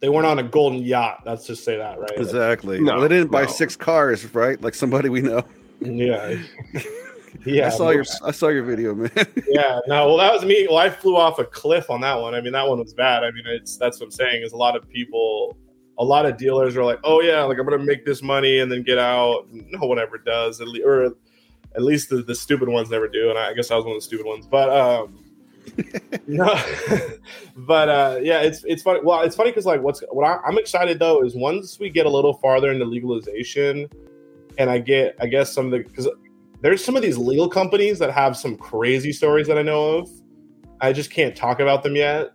they weren't on a golden yacht. Let's just say that, right? exactly. No, well, they didn't buy no. six cars, right? Like somebody we know. Yeah. Yeah. I saw your I saw your video, man. yeah, no, well, that was me. Well, I flew off a cliff on that one. I mean, that one was bad. I mean, it's that's what I'm saying is a lot of people, a lot of dealers are like, oh yeah, like I'm gonna make this money and then get out. No one ever does, at least, or at least the, the stupid ones never do. And I guess I was one of the stupid ones, but um, no, but uh, yeah, it's it's funny. Well, it's funny because like what's what I, I'm excited though is once we get a little farther into legalization, and I get I guess some of the because there's some of these legal companies that have some crazy stories that I know of. I just can't talk about them yet.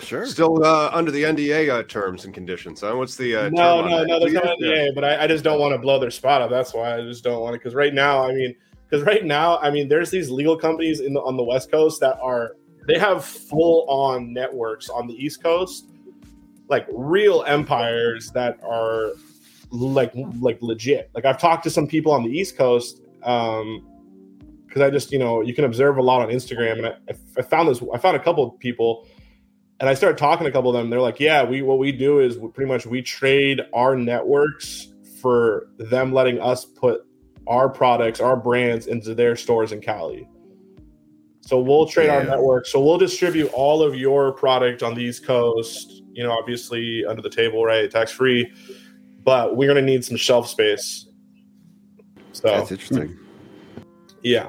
sure. Still uh, under the NDA uh, terms and conditions. Huh? What's the uh, no, term no, that? no. There's no Yeah. NDA, but I, I just don't want to blow their spot up. That's why I just don't want to. Because right now, I mean, because right now, I mean, there's these legal companies in the, on the West Coast that are they have full on networks on the East Coast, like real empires that are like like legit. Like I've talked to some people on the East Coast. Um, because I just you know you can observe a lot on Instagram, and I, I found this. I found a couple of people, and I started talking to a couple of them. They're like, "Yeah, we what we do is we, pretty much we trade our networks for them letting us put our products, our brands into their stores in Cali. So we'll trade our Yeah. network. So we'll distribute all of your product on the East Coast. You know, obviously under the table, right, tax free. But we're gonna need some shelf space. So That's interesting. yeah,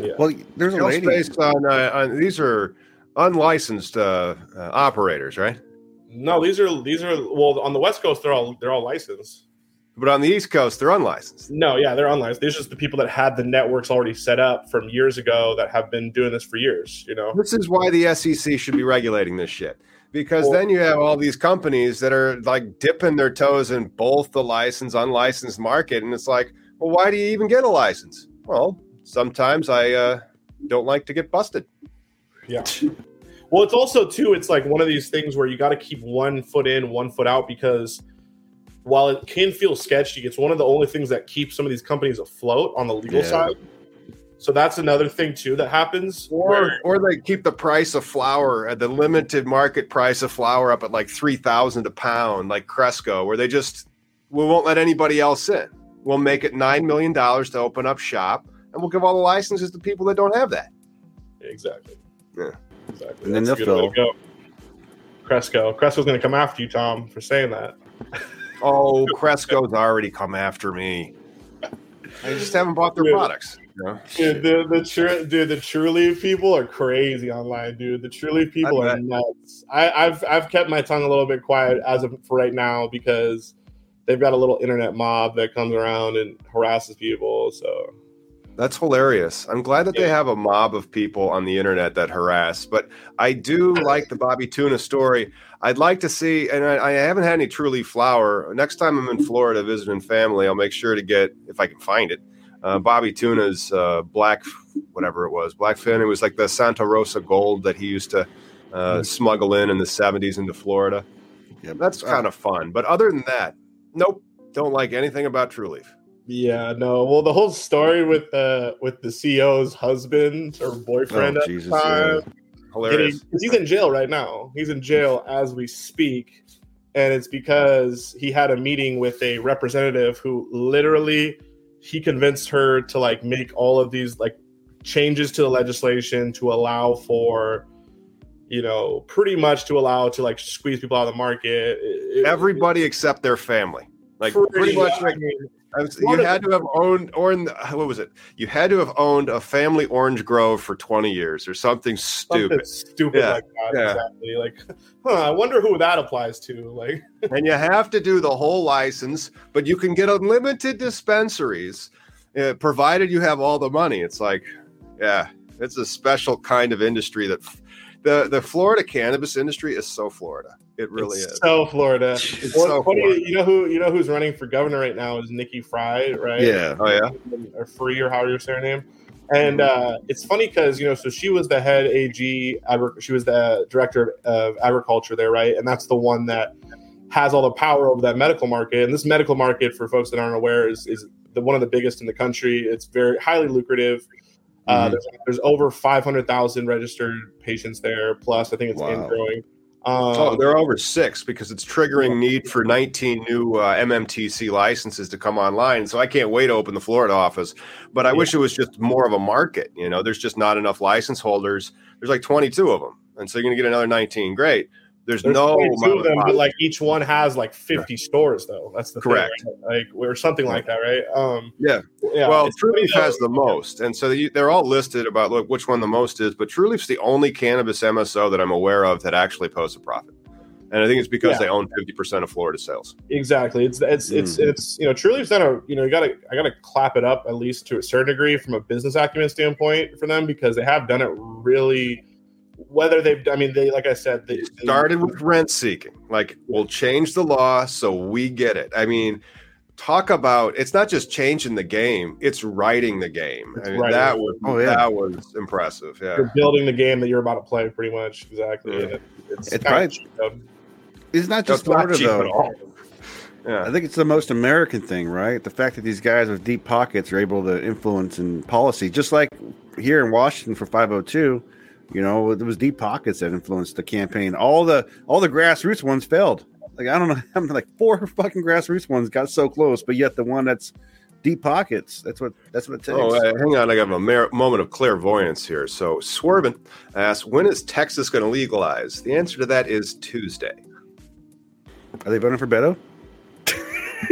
yeah. Well, there's a Shelf lady. space on, uh, on these are unlicensed uh, uh, operators, right? No, these are these are well on the West Coast. They're all they're all licensed. But on the East Coast, they're unlicensed. No, yeah, they're unlicensed. These are just the people that had the networks already set up from years ago that have been doing this for years. You know, This is why the SEC should be regulating this shit. Because Well- then you have all these companies that are like dipping their toes in both the licensed, unlicensed market. And it's like, well, why do you even get a license? Well, sometimes I uh, don't like to get busted. yeah. Well, it's also too. It's like one of these things where you got to keep one foot in, one foot out, because while it can feel sketchy, it's one of the only things that keeps some of these companies afloat on the legal Yeah. side. So that's another thing too that happens. Or, where- or they keep the price of flour at the limited market price of flour up at like three thousand a pound, like Cresco, where they just we won't let anybody else in. We'll make it nine million dollars to open up shop, and we'll give all the licenses to people that don't have that. exactly. Yeah. Exactly. And then they'll go. Cresco. Cresco's going to come after you, Tom, for saying that. Oh, Cresco's already come after me. I just haven't bought their Yeah. products. Know? Dude, the the true dude, the Trulieve people are crazy online, dude. The Truly people are nuts. I, I've I've kept my tongue a little bit quiet as of for right now because they've got a little internet mob that comes around and harasses people. So That's hilarious. I'm glad that they have a mob of people on the internet that harass, but I do like the Bobby Tuna story. I'd like to see, and I, I haven't had any truly flour. Next time I'm in Florida visiting family, I'll make sure to get, if I can find it, uh, Bobby Tuna's uh, black, whatever it was, blackfin. It was like the Santa Rosa gold that he used to uh, smuggle in in the 70s into Florida. Yep. That's kind of fun. But other than that, nope, don't like anything about Trulieve. yeah, no. Well, the whole story with uh with the CEO's husband or boyfriend Oh, at Jesus, the time. Hilarious. Because he's in jail right now. He's in jail as we speak. And it's because he had a meeting with a representative who literally he convinced her to like make all of these like changes to the legislation to allow for you know pretty much to allow to like squeeze people out of the market It- it- Everybody except their family. Like pretty much I mean, I was- you had to have owned or what was it? You had to have owned a family orange grove for 20 years or something something stupid. stupid Yeah, like that yeah. exactly like huh, i wonder who that applies to like and you have to do the whole license, but you can get unlimited dispensaries uh, provided you have all the money. It's like, yeah, it's a special kind of industry that the the Florida cannabis industry is so Florida. It really It's is. So Florida. It's Well, so funny, Florida. you know who you know who's running for governor right now is Nikki Fry, right? Yeah. Oh yeah. or Free or however your surname. And uh, it's funny because you know, so she was the head AG, she was the director of agriculture there, right? And that's the one that has all the power over that medical market. And this medical market, for folks that aren't aware, is is the one of the biggest in the country. It's very highly lucrative. Uh, Mhm. there's, there's over 500,000 registered patients there. Plus, I think it's Wow. and growing. Um, Oh, they're over six because it's triggering need for 19 new uh, MMTC licenses to come online. So I can't wait to open the Florida office. But I Yeah. wish it was just more of a market. You know, there's just not enough license holders. There's like 22 of them, and so you're going to get another 19. Great. There's, There's no 22 amount of them, of but like each one has like 50 stores, though. That's the Correct. thing, right? like or something like that, right? Um, Yeah. yeah. well, it's True funny Leaf though- has the most, and so you, they're all listed about look which one the most is. But Trulieve's the only cannabis MSO that I'm aware of that actually posts a profit, and I think it's because Yeah. they own 50 percent of Florida sales. exactly. It's it's it's Mm. it's you know, Truly's done a you know, you gotta I gotta clap it up at least to a certain degree from a business acumen standpoint for them because they have done it really. Whether they've, I mean, they like I said, they, they started with rent seeking. Like, we'll change the law so we get it. I mean, talk about it's not just changing the game; it's writing the game. I mean, writing that was Oh, yeah. that was impressive. Yeah, You're building the game that you're about to play, pretty much. Exactly. Yeah. It- it's It's kinda probably- cheap, though. It's not just That's not Florida cheap though. all. I think it's the most American thing, right? The fact that these guys with deep pockets are able to influence in policy, just like here in Washington for 502. You know, it was deep pockets that influenced the campaign. All the all the grassroots ones failed. Like I don't know, I'm like four fucking grassroots ones got so close, but yet the one that's deep pockets, that's what that's what it takes. Oh, uh, hang on. I got a mer- moment of clairvoyance here. So, Swervin asks, when is Texas going to legalize? The answer to that is Tuesday. Are they voting for Beto?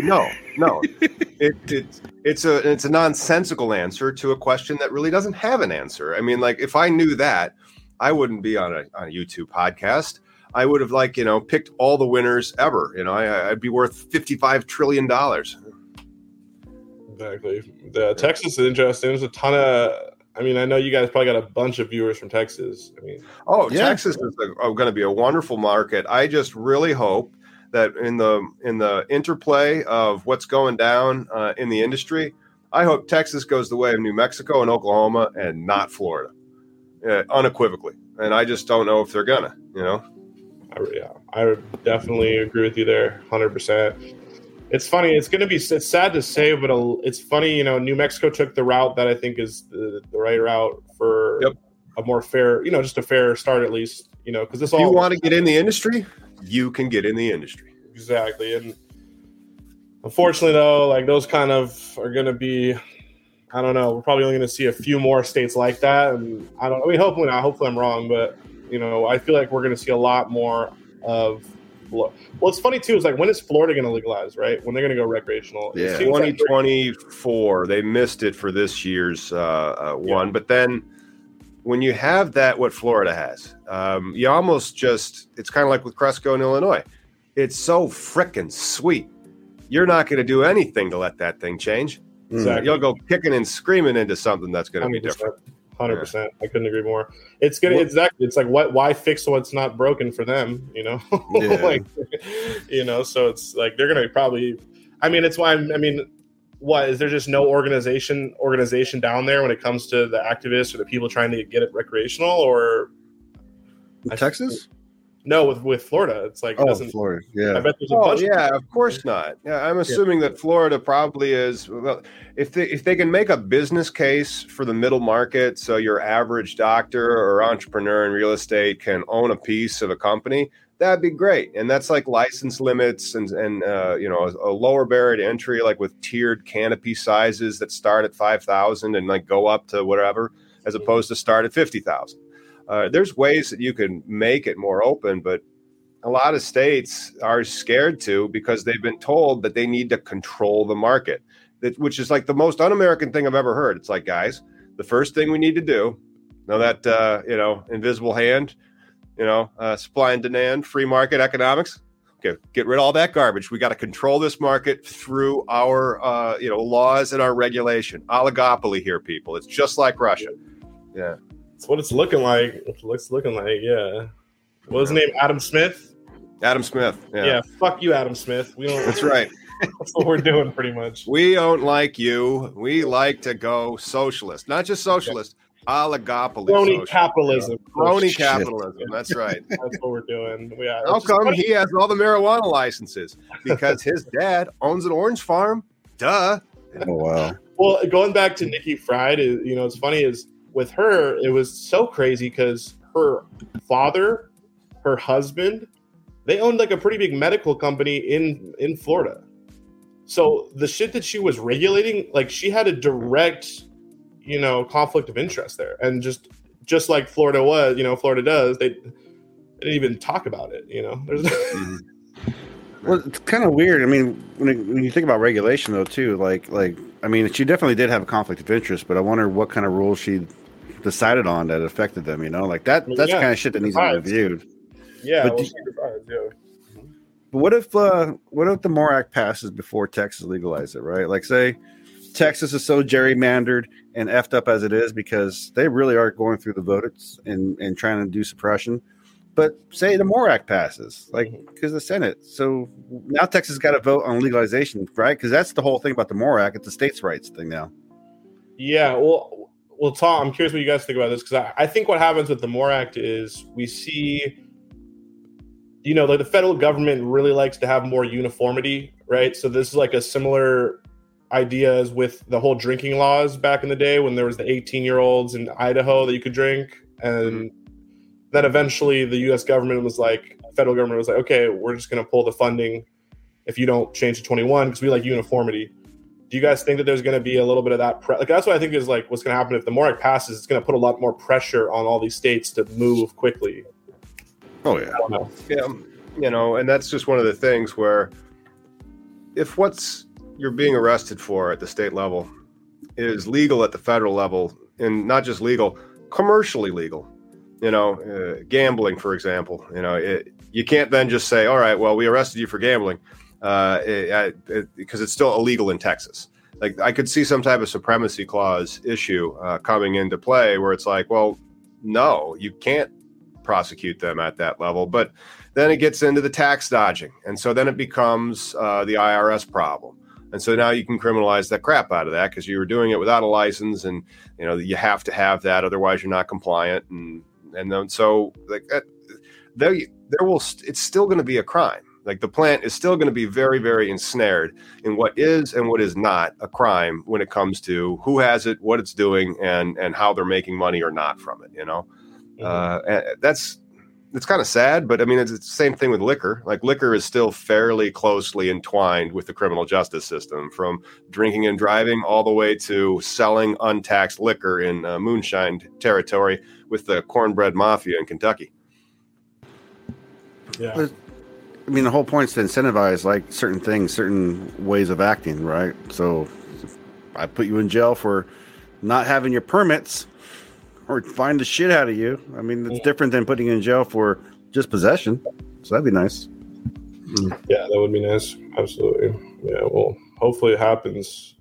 No, no. it, it, it's a it's a nonsensical answer to a question that really doesn't have an answer. I mean, like if I knew that, I wouldn't be on a on a YouTube podcast. I would have like you know picked all the winners ever. You know, I, I'd be worth fifty five trillion dollars. Exactly. The Texas is interesting. There's a ton of. I mean, I know you guys probably got a bunch of viewers from Texas. I mean, Oh, Yeah. Texas is going to be a wonderful market. I just really hope that in the in the interplay of what's going down uh, in the industry, I hope Texas goes the way of New Mexico and Oklahoma and not Florida, uh, unequivocally. and I just don't know if they're gonna. You know. I, yeah, I definitely agree with you there, hundred percent. It's funny. It's going to be. It's sad to say, but it's funny. You know, New Mexico took the route that I think is the, the right route for Yep. a more fair. You know, just a fair start at least. You know, because this all. you want to get in the industry, you can get in the industry. exactly. And unfortunately, though, like those kind of are going to be. I don't know. We're probably only going to see a few more states like that, and I don't. I mean, hopefully not. Hopefully, I'm wrong, but you know, I feel like we're going to see a lot more of. Well, it's funny too. Is like when is Florida going to legalize? Right when they're going to go recreational? Yeah. seems like they're- 2024. They missed it for this year's uh, uh, one, but then when you have that, what Florida has, um, you almost just it's kind of like with Cresco in Illinois. It's so frickin' sweet. You're not going to do anything to let that thing change. Exactly. You'll go kicking and screaming into something that's going to be different. Hundred percent. I couldn't agree more. It's gonna What- exactly. It's like what? Why fix what's not broken for them? You know, Yeah. like you know. So it's like they're gonna probably. I mean, it's why. I'm, I mean, what is there just no organization organization down there when it comes to the activists or the people trying to get it recreational or I- Texas? No with with Florida? It's like Oh, doesn't. Florida. I Yeah. bet there's a Oh bunch. yeah, of course not. Yeah, I'm assuming that Florida probably is. Well, if they if they can make a business case for the middle market, so your average doctor or entrepreneur in real estate can own a piece of a company, that'd be great. And that's like license limits and and uh, you know a, a lower barrier to entry, like with tiered canopy sizes that start at five thousand and like go up to whatever, as opposed to start at fifty thousand. Uh, there's ways that you can make it more open, but a lot of states are scared to because they've been told that they need to control the market, that, which is like the most un-American thing I've ever heard. It's like, guys, the first thing we need to do, know that uh, you know, invisible hand, you know, uh, supply and demand, free market economics. Okay, get rid of all that garbage. We got to control this market through our, uh, you know, laws and our regulation. Oligopoly here, people. It's just like Russia. Yeah. It's what it's looking like. It looks looking like. Yeah. What was his name? Adam Smith. Adam Smith. Yeah. Yeah. Fuck you, Adam Smith. We don't. That's right. That's what we're doing, pretty much. We don't like you. We like to go socialist, not just socialist, oligopoly. Crony socialist. capitalism. Crony Shit. capitalism. That's right. That's what we're doing. Yeah. Uh, How it's come funny. he has all the marijuana licenses? Because his dad owns an orange farm. Duh. Oh, wow. Well, going back to Nikki Fried, you know, it's funny is with her, it was so crazy because her father, her husband, they owned like a pretty big medical company in in Florida. So the shit that she was regulating, like she had a direct, you know, conflict of interest there, and just just like Florida was, you know, Florida does, they, they didn't even talk about it. You know, there's Well, it's kind of weird. I mean, when, it, when you think about regulation, though, too, like, like, I mean, she definitely did have a conflict of interest, but I wonder what kind of rules she decided on that affected them. You know, like that. That's yeah, the kind of shit that needs to be reviewed. yeah, But well, do- divides, yeah. But what if, uh, what if the MORE Act passes before Texas legalizes it? Right? Like, say Texas is so gerrymandered and effed up as it is because they really are going through the votes and and trying to do suppression. But say the MORE Act passes, like because the Senate. So now Texas got to vote on legalization, right? Because that's the whole thing about the MORE Act. It's a states' rights thing now. Yeah, well, well, Tom, I'm curious what you guys think about this because I, I think what happens with the MORE Act is we see, you know, like the federal government really likes to have more uniformity, right? So this is like a similar idea as with the whole drinking laws back in the day when there was the 18 year olds in Idaho that you could drink, and mm-hmm. then eventually the U.S. government was like, federal government was like, okay, we're just going to pull the funding if you don't change to 21 because we like uniformity do you guys think that there's going to be a little bit of that? Pre- like that's what I think is like what's going to happen if the MORE Act passes. It's going to put a lot more pressure on all these states to move quickly. Oh yeah, know. Yeah, you know, and that's just one of the things where if what's you're being arrested for at the state level is legal at the federal level, and not just legal, commercially legal, you know, uh, gambling, for example, you know, it, you can't then just say, all right, well, we arrested you for gambling uh, it, it, because it's still illegal in Texas. Like I could see some type of supremacy clause issue uh, coming into play where it's like, well, no, you can't prosecute them at that level. But then it gets into the tax dodging, and so then it becomes uh, the IRS problem. And so now you can criminalize the crap out of that because you were doing it without a license, and you know you have to have that, otherwise you're not compliant. And and then so like uh, there there will it's still going to be a crime. Like the plant is still going to be very very ensnared in what is and what is not a crime when it comes to who has it, what it's doing, and and how they're making money or not from it. You know, mm-hmm. uh, that's it's kind of sad, but I mean, it's the same thing with liquor. Like liquor is still fairly closely entwined with the criminal justice system, from drinking and driving all the way to selling untaxed liquor in uh, moonshine territory with the cornbread mafia in Kentucky. Yeah. But, I mean, the whole point is to incentivize like certain things, certain ways of acting, right? So I put you in jail for not having your permits or find the shit out of you. I mean, it's yeah. different than putting you in jail for just possession. So that'd be nice. Yeah, that would be nice. Absolutely. Yeah. Well, hopefully it happens.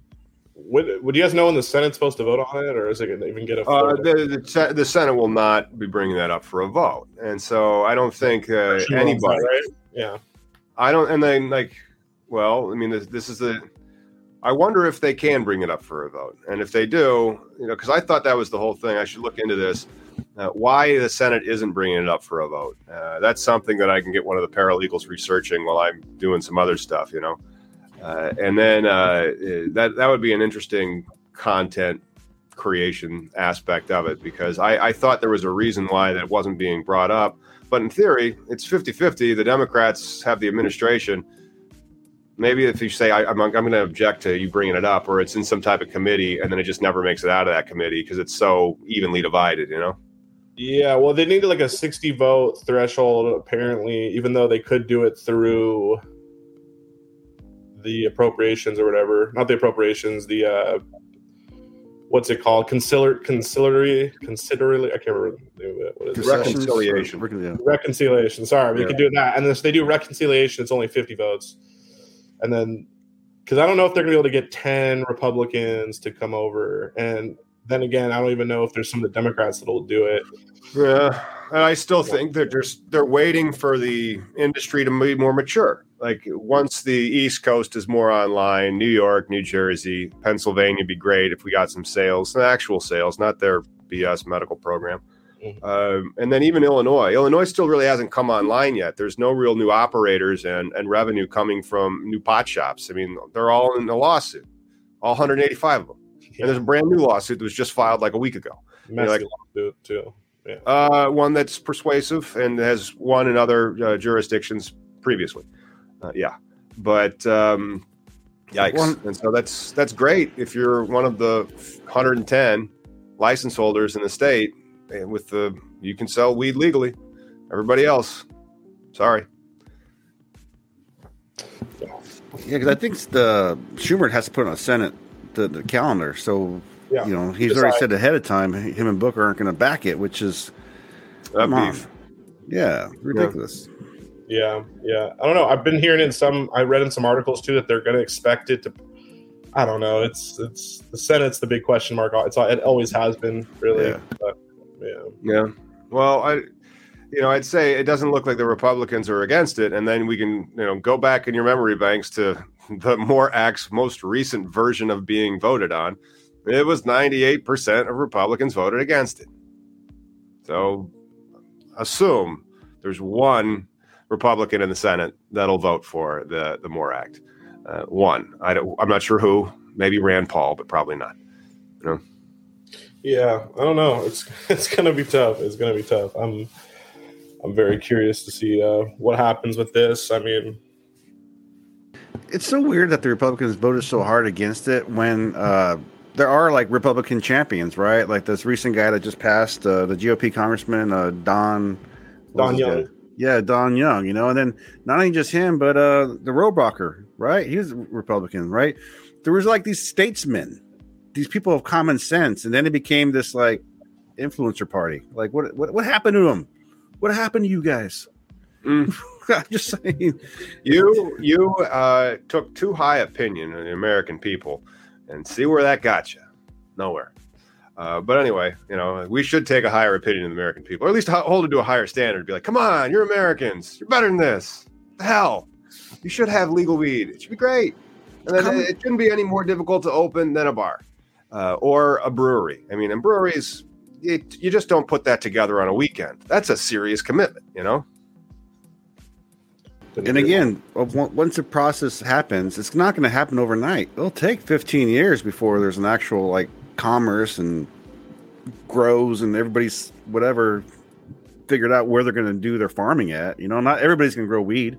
Would, would you guys know when the Senate's supposed to vote on it, or is it going to even get a? Uh, the, the, the, Senate will not be bringing that up for a vote, and so I don't think uh, anybody. That, right? Yeah. I don't, and then like, well, I mean, this, this is the I wonder if they can bring it up for a vote, and if they do, you know, because I thought that was the whole thing. I should look into this. Uh, why the Senate isn't bringing it up for a vote? Uh, that's something that I can get one of the paralegals researching while I'm doing some other stuff, you know. Uh, and then uh, that that would be an interesting content creation aspect of it because I, I thought there was a reason why that wasn't being brought up. But in theory, it's 50 50. The Democrats have the administration maybe if you say I, am I'm, I'm going to object to you bringing it up, or it's in some type of committee, and then it just never makes it out of that committee because it's so evenly divided, you know. Yeah, well, they needed like a 60 vote threshold apparently, even though they could do it through the appropriations or whatever. Not the appropriations, the uh what's it called? Conciliatory, conciliatory, conciliatory. I can't remember what is it. Reconciliation. Reconciliation. Sorry, we yeah. could do that. And if they do reconciliation, it's only 50 votes and then because I don't know if they're going to be able to get 10 Republicans to come over. And then again, I don't even know if there's some of the Democrats that'll do it. Yeah. And I still think they're just they're waiting for the industry to be more mature. Like once the East Coast is more online, New York, New Jersey, Pennsylvania would be great if we got some sales, some actual sales, not their BS medical program. Mm-hmm. Um, and then even Illinois, Illinois still really hasn't come online yet. There's no real new operators and, and revenue coming from new pot shops. I mean, they're all in a lawsuit, all 185 of them. Yeah. And there's a brand new lawsuit that was just filed like a week ago. Like, lawsuit too. Yeah. Uh, one that's persuasive and has won in other uh, jurisdictions previously. Uh, yeah, but um, yikes! One, and so that's that's great if you're one of the 110 license holders in the state and with the you can sell weed legally. Everybody else, sorry. Yeah, because I think the Schumer has to put on a Senate the, the calendar. So yeah. you know he's Decide. already said ahead of time him and Booker aren't going to back it, which is that beef. Yeah, ridiculous. Yeah. Yeah, yeah. I don't know. I've been hearing in some. I read in some articles too that they're going to expect it to. I don't know. It's it's the Senate's the big question mark. It's it always has been really. Yeah. But yeah. Yeah. Well, I you know, I'd say it doesn't look like the Republicans are against it, and then we can, you know, go back in your memory banks to the MORE Act's most recent version of being voted on. It was 98% of Republicans voted against it. So assume there's one Republican in the Senate that'll vote for the the MORE Act. Uh, one. I don't, I'm not sure who. Maybe Rand Paul, but probably not. You know. Yeah, I don't know. It's it's gonna be tough. It's gonna be tough. I'm I'm very curious to see uh, what happens with this. I mean, it's so weird that the Republicans voted so hard against it when uh, there are like Republican champions, right? Like this recent guy that just passed, uh, the GOP congressman uh, Don Don Young. Yeah, Don Young. You know, and then not only just him, but uh, the Rohrabacher, right? He was Republican, right? There was like these statesmen these people of common sense, and then it became this like influencer party. Like, what what what happened to them? What happened to you guys? Mm. I'm just saying, you you uh, took too high opinion of the American people, and see where that got you. Nowhere. Uh, but anyway, you know, we should take a higher opinion of the American people, or at least hold it to a higher standard. Be like, come on, you're Americans. You're better than this. The hell, you should have legal weed. It should be great, and then it shouldn't be any more difficult to open than a bar uh, or a brewery. I mean, and breweries, it, you just don't put that together on a weekend. That's a serious commitment, you know. And again, once the process happens, it's not going to happen overnight. It'll take 15 years before there's an actual like commerce and grows and everybody's whatever figured out where they're going to do their farming at. You know, not everybody's going to grow weed.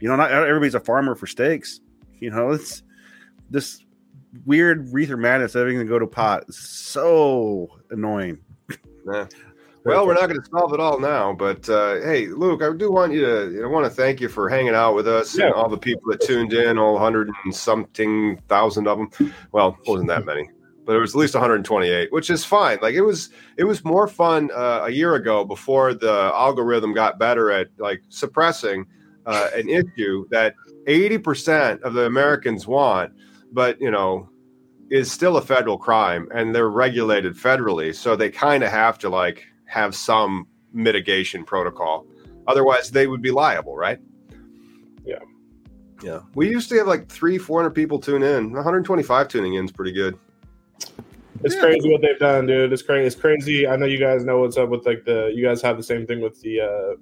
You know, not everybody's a farmer for steaks. You know, it's this weird Reefer madness. Everything to go to pot. It's so annoying. Yeah. Well, we're not going to solve it all now, but uh, hey, Luke, I do want you to. I want to thank you for hanging out with us yeah. and all the people that tuned in, all hundred and something thousand of them. Well, wasn't that many, but it was at least 128, which is fine. Like it was, it was more fun uh, a year ago before the algorithm got better at like suppressing uh, an issue that 80% of the Americans want, but you know, is still a federal crime and they're regulated federally, so they kind of have to like have some mitigation protocol. Otherwise, they would be liable, right? Yeah. Yeah. We used to have like three, 400 people tune in. 125 tuning in is pretty good. It's yeah. crazy what they've done, dude. It's crazy. It's crazy. I know you guys know what's up with like the. You guys have the same thing with the. uh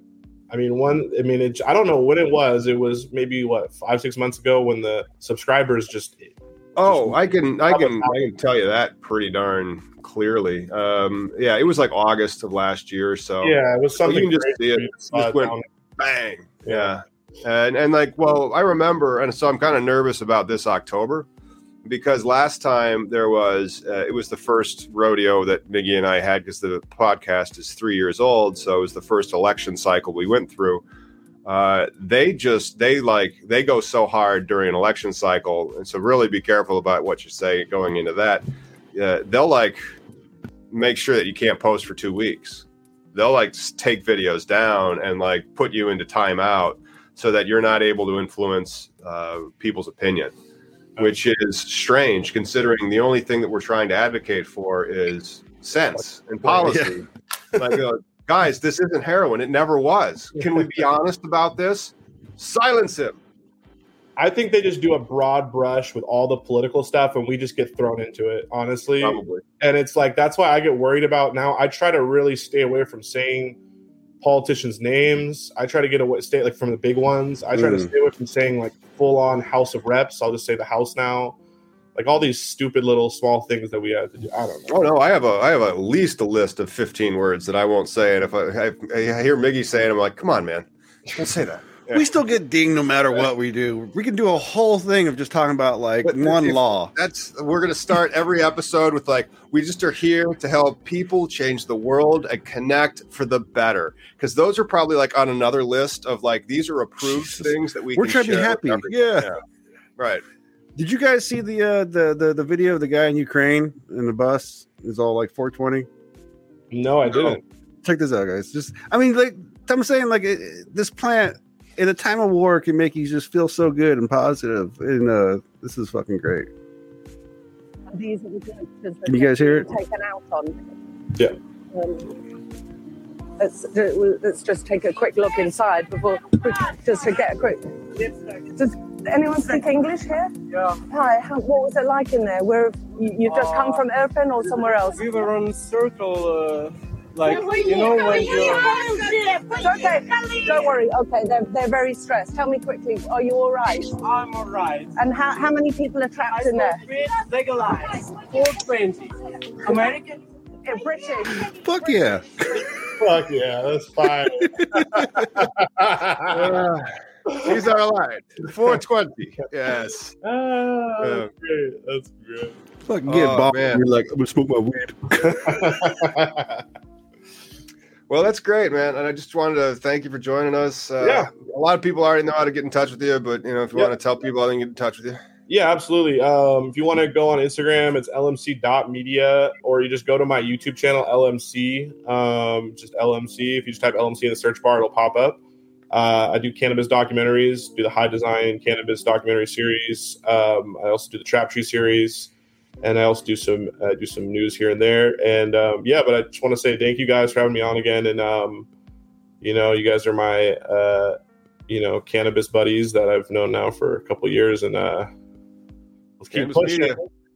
I mean, one. I mean, it, I don't know when it was. It was maybe what five, six months ago when the subscribers just. Oh, just I can, I can, I can tell you that pretty darn clearly. Um, yeah, it was like August of last year. So yeah, it was something. you can just see it. Just went down. bang. Yeah. yeah. And and like, well, I remember, and so I'm kind of nervous about this October because last time there was uh, it was the first rodeo that Miggy and I had because the podcast is three years old, so it was the first election cycle we went through. Uh, they just they like they go so hard during an election cycle, and so really be careful about what you say going into that. Uh, they'll like make sure that you can't post for two weeks. They'll like take videos down and like put you into timeout so that you're not able to influence uh, people's opinion, which is strange considering the only thing that we're trying to advocate for is sense and policy. Yeah. like, uh, guys, this isn't heroin. It never was. Can we be honest about this? Silence him. I think they just do a broad brush with all the political stuff, and we just get thrown into it, honestly. Probably. And it's like that's why I get worried about now. I try to really stay away from saying politicians' names. I try to get away, stay like from the big ones. I try mm. to stay away from saying like full on House of Reps. I'll just say the House now. Like all these stupid little small things that we have to do. I don't know. Oh no, I have a I have at least a list of fifteen words that I won't say, and if I, I, I hear Miggy saying, I'm like, come on, man, don't say that we still get dinged no matter what we do. We can do a whole thing of just talking about like but one if, law. That's we're gonna start every episode with like we just are here to help people change the world and connect for the better. Because those are probably like on another list of like these are approved Jesus. things that we we're trying to be happy. Yeah. yeah. right. Did you guys see the uh the, the the video of the guy in Ukraine in the bus? Is all like 420. No, I didn't. Check this out, guys. Just I mean, like I'm saying, like it, this plant in a time of war can make you just feel so good and positive. And uh, this is fucking great. These are the goods Can you guys hear it? Taken out on. Yeah. Um, let's, let's just take a quick look inside before, just to get a quick. Does anyone speak English here? Yeah. Hi. How, what was it like in there? Where you, you've just uh, come from Irpin or somewhere else? We were on circle. Uh, like you know when you're okay don't worry okay they're, they're very stressed tell me quickly are you all right i'm all right and how, how many people are trapped I in there legalized 420 american yeah, british fuck yeah fuck yeah that's fine uh, These are alive. 420. Yes. Oh, that's great. That's great. Fucking get oh, Bob. You're like, I'm gonna smoke my weed. Well, that's great, man. And I just wanted to thank you for joining us. Uh, yeah. A lot of people already know how to get in touch with you, but you know, if you want to tell people how to get in touch with you. Yeah, absolutely. Um, if you want to go on Instagram, it's lmc.media, or you just go to my YouTube channel, LMC. Um, just LMC. If you just type LMC in the search bar, it'll pop up. Uh, I do cannabis documentaries, do the high design cannabis documentary series. Um, I also do the Trap Tree series and I also do some uh, do some news here and there. And um, yeah, but I just want to say thank you guys for having me on again. And um, you know, you guys are my uh, you know cannabis buddies that I've known now for a couple years, and uh, let's keep pushing. Media.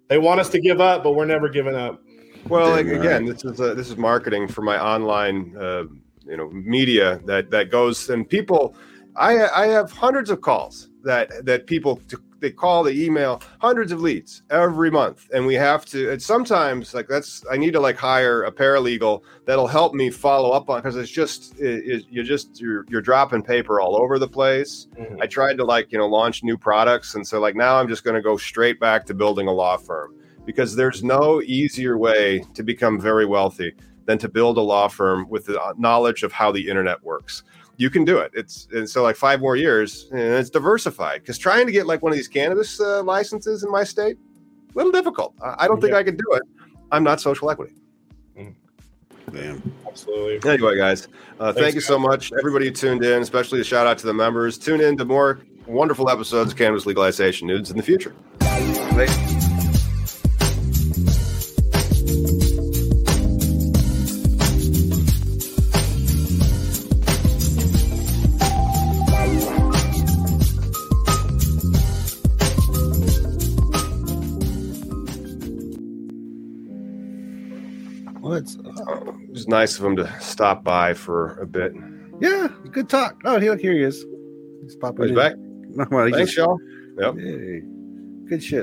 They want us to give up, but we're never giving up. Well, like, again, this is uh this is marketing for my online, uh, you know, media that that goes and people. I I have hundreds of calls that that people they call, they email, hundreds of leads every month, and we have to. And sometimes like that's I need to like hire a paralegal that'll help me follow up on because it's just it, it, you're just you're you're dropping paper all over the place. Mhm. I tried to like you know launch new products, and so like now I'm just going to go straight back to building a law firm because there's no easier way to become very wealthy than to build a law firm with the knowledge of how the internet works. You can do it. It's and so like five more years, and it's diversified. Because trying to get like one of these cannabis uh, licenses in my state, a little difficult. I, I don't think Yeah. I could do it. I'm not social equity. Damn. Absolutely. Anyway, guys, uh, thank Thanks, you so much, everybody tuned in. Especially a shout out to the members. Tune in to more wonderful episodes of Cannabis Legalization News in the future. What's was nice of him to stop by for a bit. yeah, good talk. Oh, here, here he is. He's popping oh, He's in. back. Well, he Thanks, just- y'all. Yep. Yay. Good shit.